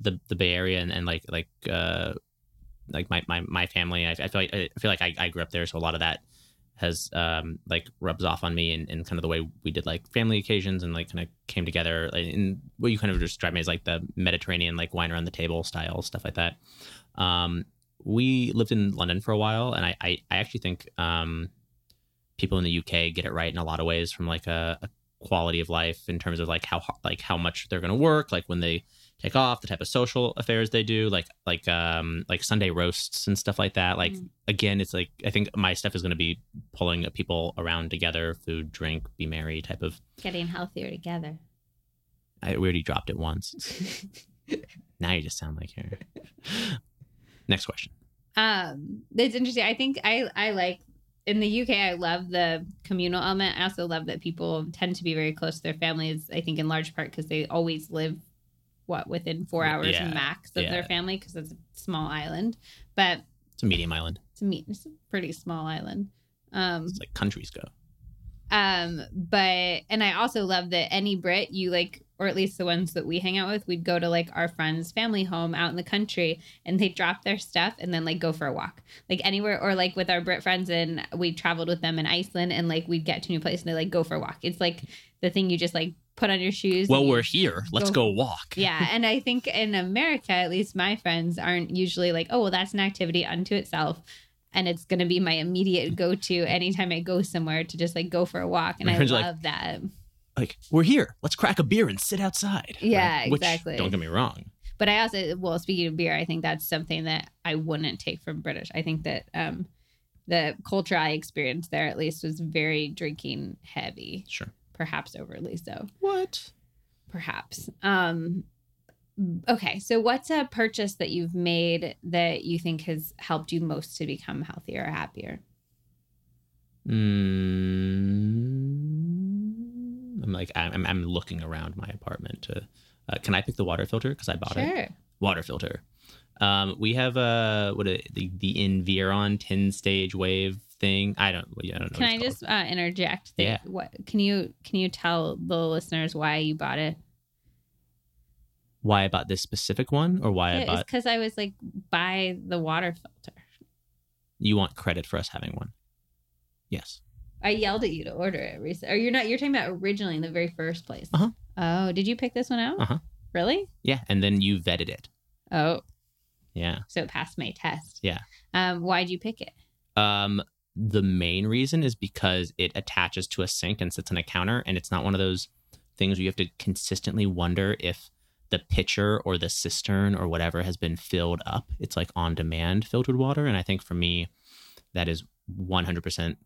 the the bay area and, and like like uh like my my, my family. I, I feel like i feel like I, I grew up there so a lot of that has um like rubs off on me and, and kind of the way we did like family occasions and like kind of came together. And what you kind of described me as like the mediterranean like wine around the table style stuff like that. Um we lived in london for a while and i i, I actually think um people in the uk get it right in a lot of ways from like a, a quality of life in terms of like how like how much they're going to work like when they take off the type of social affairs they do like like um like sunday roasts and stuff like that like Mm. again it's like i think my stuff is going to be pulling people around together food drink be merry type of Getting healthier together. i we already dropped it once now you just sound like her next question um, it's interesting. I think I, I like in the UK, I love the communal element. I also love that people tend to be very close to their families. I think in large part because they always live what within four hours Yeah, max of yeah. their family because it's a small island. But It's a medium island. It's a meet. It's a pretty small island. Um, It's like countries go. um, but and I also love that any Brit you like, or at least the ones that we hang out with, we'd go to like our friend's family home out in the country, and they'd drop their stuff and then like go for a walk, like anywhere, or like with our Brit friends, and we traveled with them in Iceland, and like we'd get to a new place and they like go for a walk. It's like the thing you just like put on your shoes. Well, we're here. Let's go- go walk. yeah and i think in america at least my friends aren't usually like oh well that's an activity unto itself and it's going to be my immediate go-to anytime i go somewhere to just like go for a walk and i love like, that Like we're here. Let's crack a beer and sit outside. Yeah, Which, exactly. Don't get me wrong. but i also well speaking of beer i think that's something that i wouldn't take from british i think that um the culture i experienced there at least was very drinking heavy Sure. perhaps overly so What? perhaps. Um, okay, so what's a purchase that you've made that you think has helped you most to become healthier or happier? Mm, like I'm I'm looking around my apartment to. Uh, can I pick the water filter because I bought it? Sure. Water filter. Um, we have a what a, the the Environ ten stage wave thing. I don't. Yeah, I don't know. Can I it's just uh, interject? that- Yeah. What can you can you tell the listeners why you bought it? why I bought this specific one or why I Yeah, it's bought. because I was like, buy the water filter. You want credit for us having one? Yes. I yelled at you to order it recently. Or you're not. You're talking about originally in the very first place. Uh-huh. Oh, did you pick this one out? Uh-huh. Really? Yeah, and then you vetted it. Oh, Yeah. so it passed my test. Yeah. Um, why'd you pick it? Um, the main reason is because it attaches to a sink and sits on a counter, and it's not one of those things where you have to consistently wonder if the pitcher or the cistern or whatever has been filled up. It's like on demand filtered water, and I think for me, that is one hundred percent.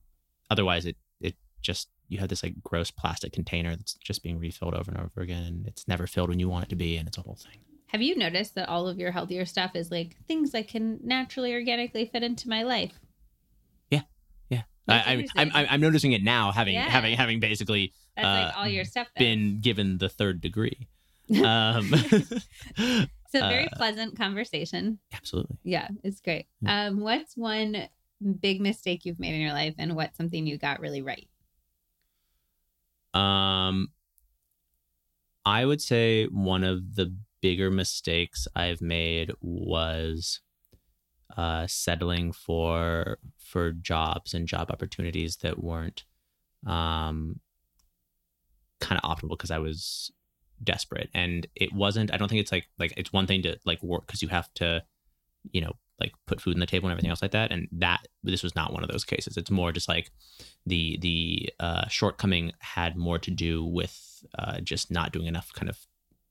Otherwise, it it just you have this like gross plastic container that's just being refilled over and over again, and it's never filled when you want it to be, and it's a whole thing. Have you noticed that all of your healthier stuff is like things that can naturally, organically fit into my life? Yeah, That's I, I, I'm, I'm noticing it now, having Yeah. having having basically That's like Uh, all your stuff. Then. been given the third degree. Um, So very uh, pleasant conversation. absolutely. Yeah, it's great. Um, what's one big mistake you've made in your life, and what's something you got really right? Um, I would say one of the bigger mistakes I've made was uh, settling for for jobs and job opportunities that weren't um, kind of optimal because I was desperate and it wasn't. I don't think it's like like it's one thing to like work because you have to, you know, like put food on the table and everything else like that. And that this was not one of those cases. It's more just like the the uh, shortcoming had more to do with uh, just not doing enough kind of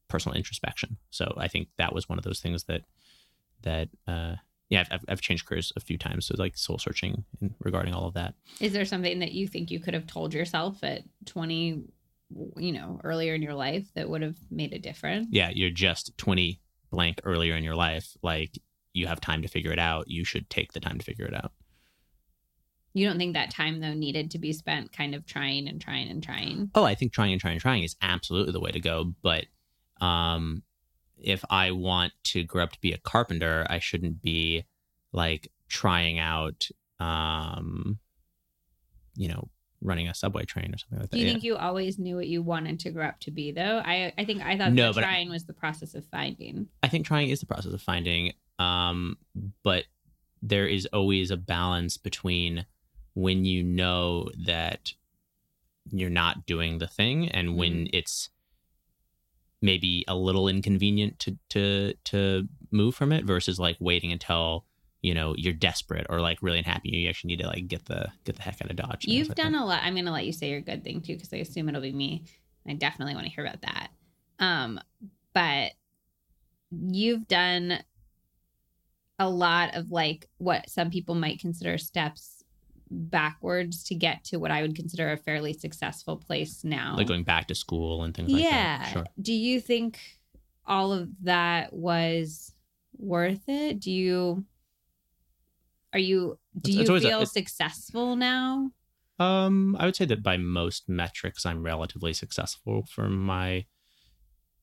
personal introspection. So I think that was one of those things that that uh, yeah I've- I've, changed careers a few times. So it's like soul searching in, regarding all of that. Is there something that you think you could have told yourself at twenty, you know, earlier in your life that would have made a difference? Yeah, you're just twenty blank earlier in your life. Like you have time to figure it out. You should take the time to figure it out. You don't think that time though needed to be spent kind of trying and trying and trying? Oh, I think trying and trying and trying is absolutely the way to go. But um, if I want to grow up to be a carpenter, I shouldn't be like trying out, um, you know, running a subway train or something like that. Do you Yeah. think you always knew what you wanted to grow up to be though? I I think I thought No, trying was the process of finding. I think trying is the process of finding, um, but there is always a balance between when you know that you're not doing the thing and when it's maybe a little inconvenient to to to move from it versus like waiting until you know you're desperate or like really unhappy you actually need to like get the get the heck out of dodge You've like done that. a lot. I'm going to let you say your good thing too, because I assume it'll be me. I definitely want to hear about that. Um, but you've done a lot of like what some people might consider steps backwards to get to what I would consider a fairly successful place now. like going back to school and things like yeah. that sure Do you think all of that was worth it? Do you are you do It's- you it's a- feel it's- successful now? Um, I would say that by most metrics, I'm relatively successful for my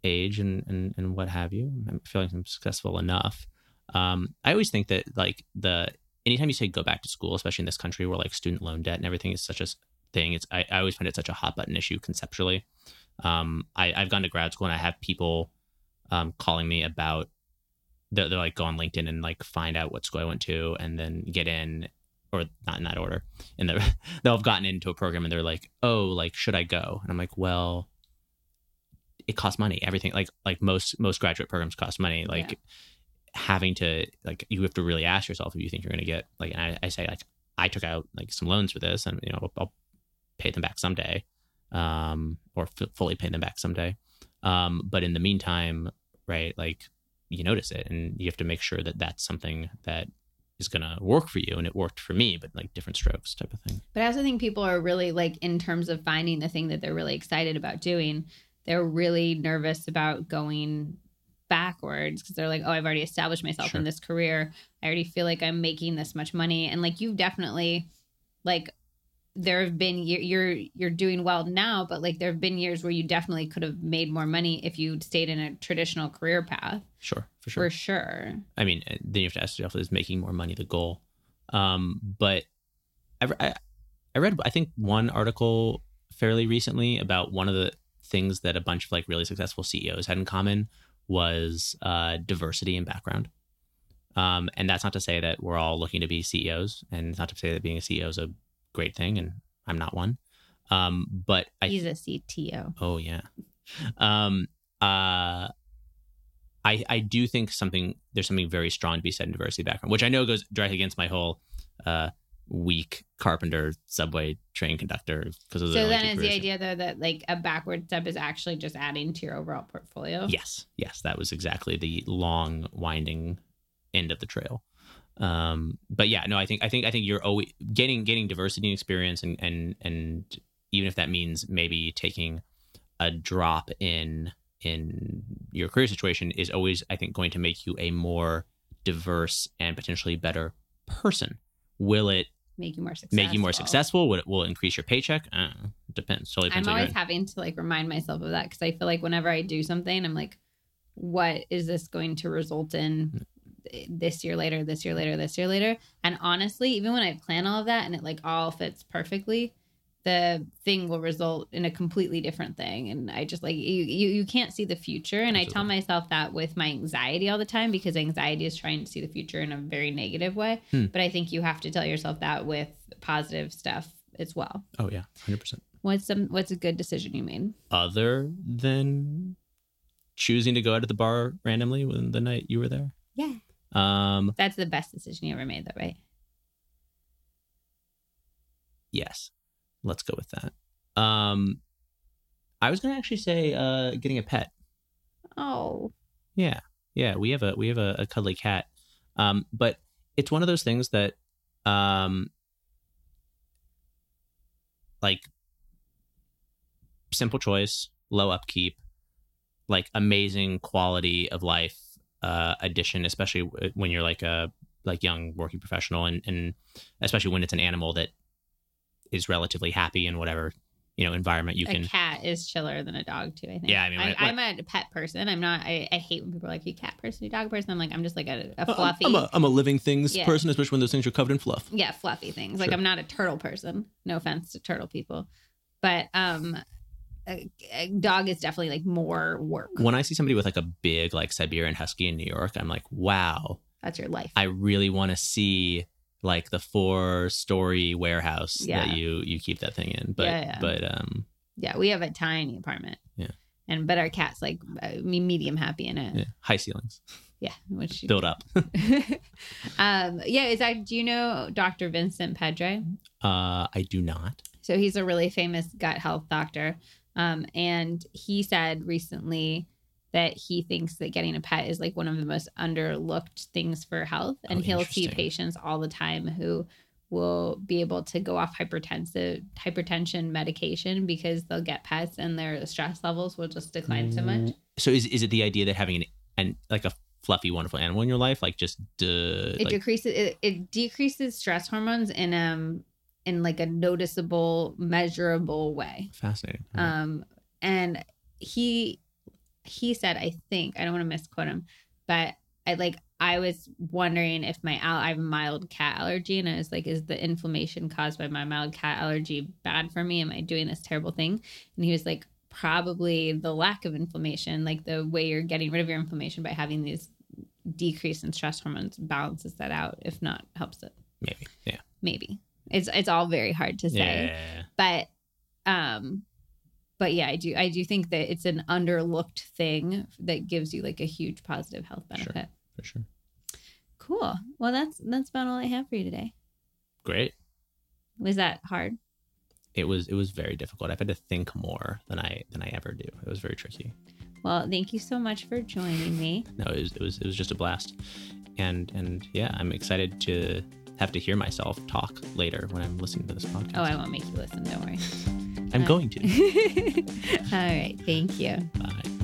age and and, and what have you. I'm feeling I'm successful enough. Um, I always think that like the anytime you say go back to school, especially in this country where like student loan debt and everything is such a thing, it's I, I always find it such a hot button issue conceptually. Um, I, I've gone to grad school and I have people um, calling me about they're, they're like go on LinkedIn and like find out what school I went to and then get in or not in that order. And they'll have gotten into a program and they're like, oh, like should I go? And I'm like, well, it costs money. Everything like like most most graduate programs cost money. Like yeah. Having to like you have to really ask yourself if you think you're going to get like. I, I, say like I took out like some loans for this, and you know I'll, pay them back someday, um, or f- fully pay them back someday. Um, but in the meantime, right, like you notice it, and you have to make sure that that's something that is going to work for you and it worked for me but like different strokes type of thing but i also think people are really like in terms of finding the thing that they're really excited about doing they're really nervous about going backwards because they're like, oh, I've already established myself sure. in this career. I already feel like I'm making this much money. And like you've definitely like there have been you're you're doing well now, but like there have been years where you definitely could have made more money if you stayed in a traditional career path. Sure, for sure. For sure. I mean, uh, then you have to ask yourself: Is making more money the goal? Um, but I, I I read I think one article fairly recently about one of the things that a bunch of like really successful CEOs had in common was uh, diversity in background. Um, and that's not to say that we're all looking to be CEOs, and it's not to say that being a CEO is a great thing, and I'm not one. Um, but I, he's a CTO. Oh yeah. Um, uh, I I do think something there's something very strong to be said in diversity background, which I know goes directly against my whole uh, weak carpenter subway train conductor because the so then is the idea though that like a backward step is actually just adding to your overall portfolio? Yes. Yes. That was exactly the long winding end of the trail. Um but yeah no i think i think i think you're always getting getting diversity and experience and and and even if that means maybe taking a drop in in your career situation is always i think going to make you a more diverse and potentially better person. Will it make you more successful. Make you more successful. Will it will increase your paycheck? Uh, depends. Totally depends I'm always having to like remind myself of that because I feel like whenever I do something, I'm like, what is this going to result in this year later, this year later, this year later? And honestly, even when I plan all of that and it like all fits perfectly, the thing will result in a completely different thing. And i just like you you, you can't see the future. And Absolutely. i tell myself that with my anxiety all the time because anxiety is trying to see the future in a very negative way. Hmm. but i think you have to tell yourself that with positive stuff as well. Oh yeah. 100% what's some what's a good decision you made? Other than choosing to go out at the bar randomly when the night you were there? Yeah. Um that's the best decision you ever made though right? Yes Let's go with that. Um, I was gonna actually say uh, getting a pet. Oh. Yeah, yeah. We have a we have a, a cuddly cat, um, but it's one of those things that, um, like, simple choice, low upkeep, like amazing quality of life uh, addition, especially when you're like a like young working professional, and and especially when it's an animal that is relatively happy in whatever you know environment you a can. A cat is chiller than a dog too. I think. Yeah, I mean, I, am a pet person. I'm not. I, I, hate when people are like, "You cat person, you dog person." I'm like, I'm just like a, a fluffy. I'm a, I'm a living things yeah. person, especially when those things are covered in fluff. Yeah, fluffy things. Sure. Like I'm not a turtle person. No offense to turtle people, but um, a, a, dog is definitely like more work. When I see somebody with like a big like Siberian Husky in New York, I'm like, wow, that's your life. I really want to see like the four story warehouse yeah. that you you keep that thing in. But yeah, yeah. but um yeah, we have a tiny apartment. Yeah. And but our cat's like uh, medium happy in it. Yeah. High ceilings. Yeah, which build up. um yeah, is that do you know Dr. Vincent Pedre? Uh I do not. So he's a really famous gut health doctor. Um and he said recently that he thinks that getting a pet is like one of the most underlooked things for health. And oh, he'll see patients all the time who will be able to go off hypertensive hypertension medication because they'll get pets and their stress levels will just decline so much. Mm. so is, is it the idea that having an, an like a fluffy wonderful animal in your life like just uh, it like... decreases it, it decreases stress hormones in um in like a noticeable measurable way. Fascinating. Um and he he said, I think, I don't want to misquote him, but I like I was wondering if my al- I have mild cat allergy, and I was like, "Is the inflammation caused by my mild cat allergy bad for me? Am I doing this terrible thing?" And he was like, "Probably the lack of inflammation, like the way you're getting rid of your inflammation by having these decrease in stress hormones balances that out. If not, helps it. Maybe. Yeah. Maybe it's it's all very hard to say, Yeah. but um." But yeah, I do. I do think that it's an underlooked thing that gives you like a huge positive health benefit. Sure. For sure. Cool. Well, that's that's about all I have for you today. Great. Was that hard? It was it was very difficult. I've had to think more than I than I ever do. It was very tricky. Well, thank you so much for joining me. No, it was it was it was just a blast. And and yeah, I'm excited to have to hear myself talk later when I'm listening to this podcast. Oh, I won't make you listen. Don't worry. I'm going to. all right. Thank you. Bye.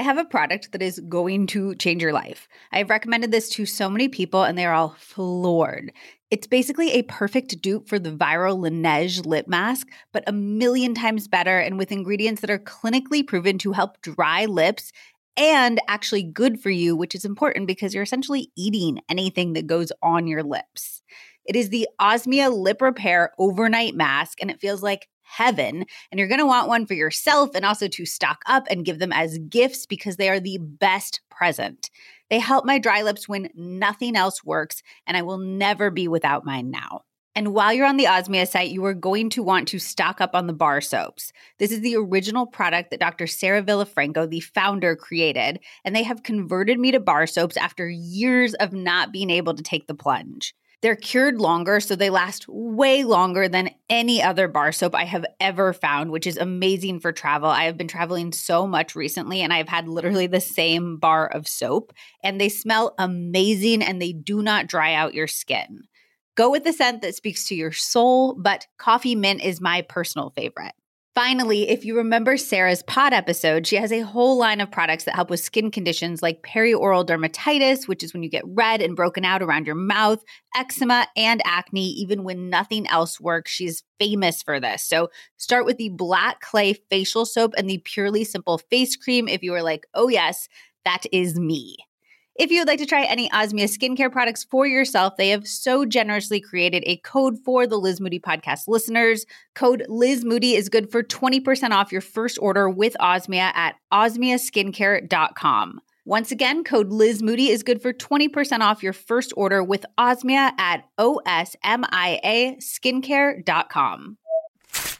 I have a product that is going to change your life. I've recommended this to so many people and they're all floored. It's basically a perfect dupe for the viral Laneige lip mask, but a million times better and with ingredients that are clinically proven to help dry lips and actually good for you, which is important because you're essentially eating anything that goes on your lips. It is the Osmia Lip Repair Overnight Mask, and it feels like heaven. And you're going to want one for yourself and also to stock up and give them as gifts because they are the best present. They help my dry lips when nothing else works, and I will never be without mine now. And while you're on the Osmia site, you are going to want to stock up on the bar soaps. This is the original product that Dr. Sarah Villafranco, the founder, created, and they have converted me to bar soaps after years of not being able to take the plunge. They're cured longer, so they last way longer than any other bar soap I have ever found, which is amazing for travel. I have been traveling so much recently, and I've had literally the same bar of soap, and they smell amazing and they do not dry out your skin. Go with the scent that speaks to your soul, but coffee mint is my personal favorite. Finally, if you remember Sarah's pod episode, she has a whole line of products that help with skin conditions like perioral dermatitis, which is when you get red and broken out around your mouth, eczema, and acne, even when nothing else works. She's famous for this. So start with the black clay facial soap and the purely simple face cream if you are like, oh, yes, that is me. If you would like to try any Osmia skincare products for yourself, they have so generously created a code for the Liz Moody podcast listeners. Code Liz Moody is good for 20% off your first order with Osmia at osmiaskincare.com. Once again, code Liz Moody is good for 20% off your first order with Osmia at osmia skincare.com.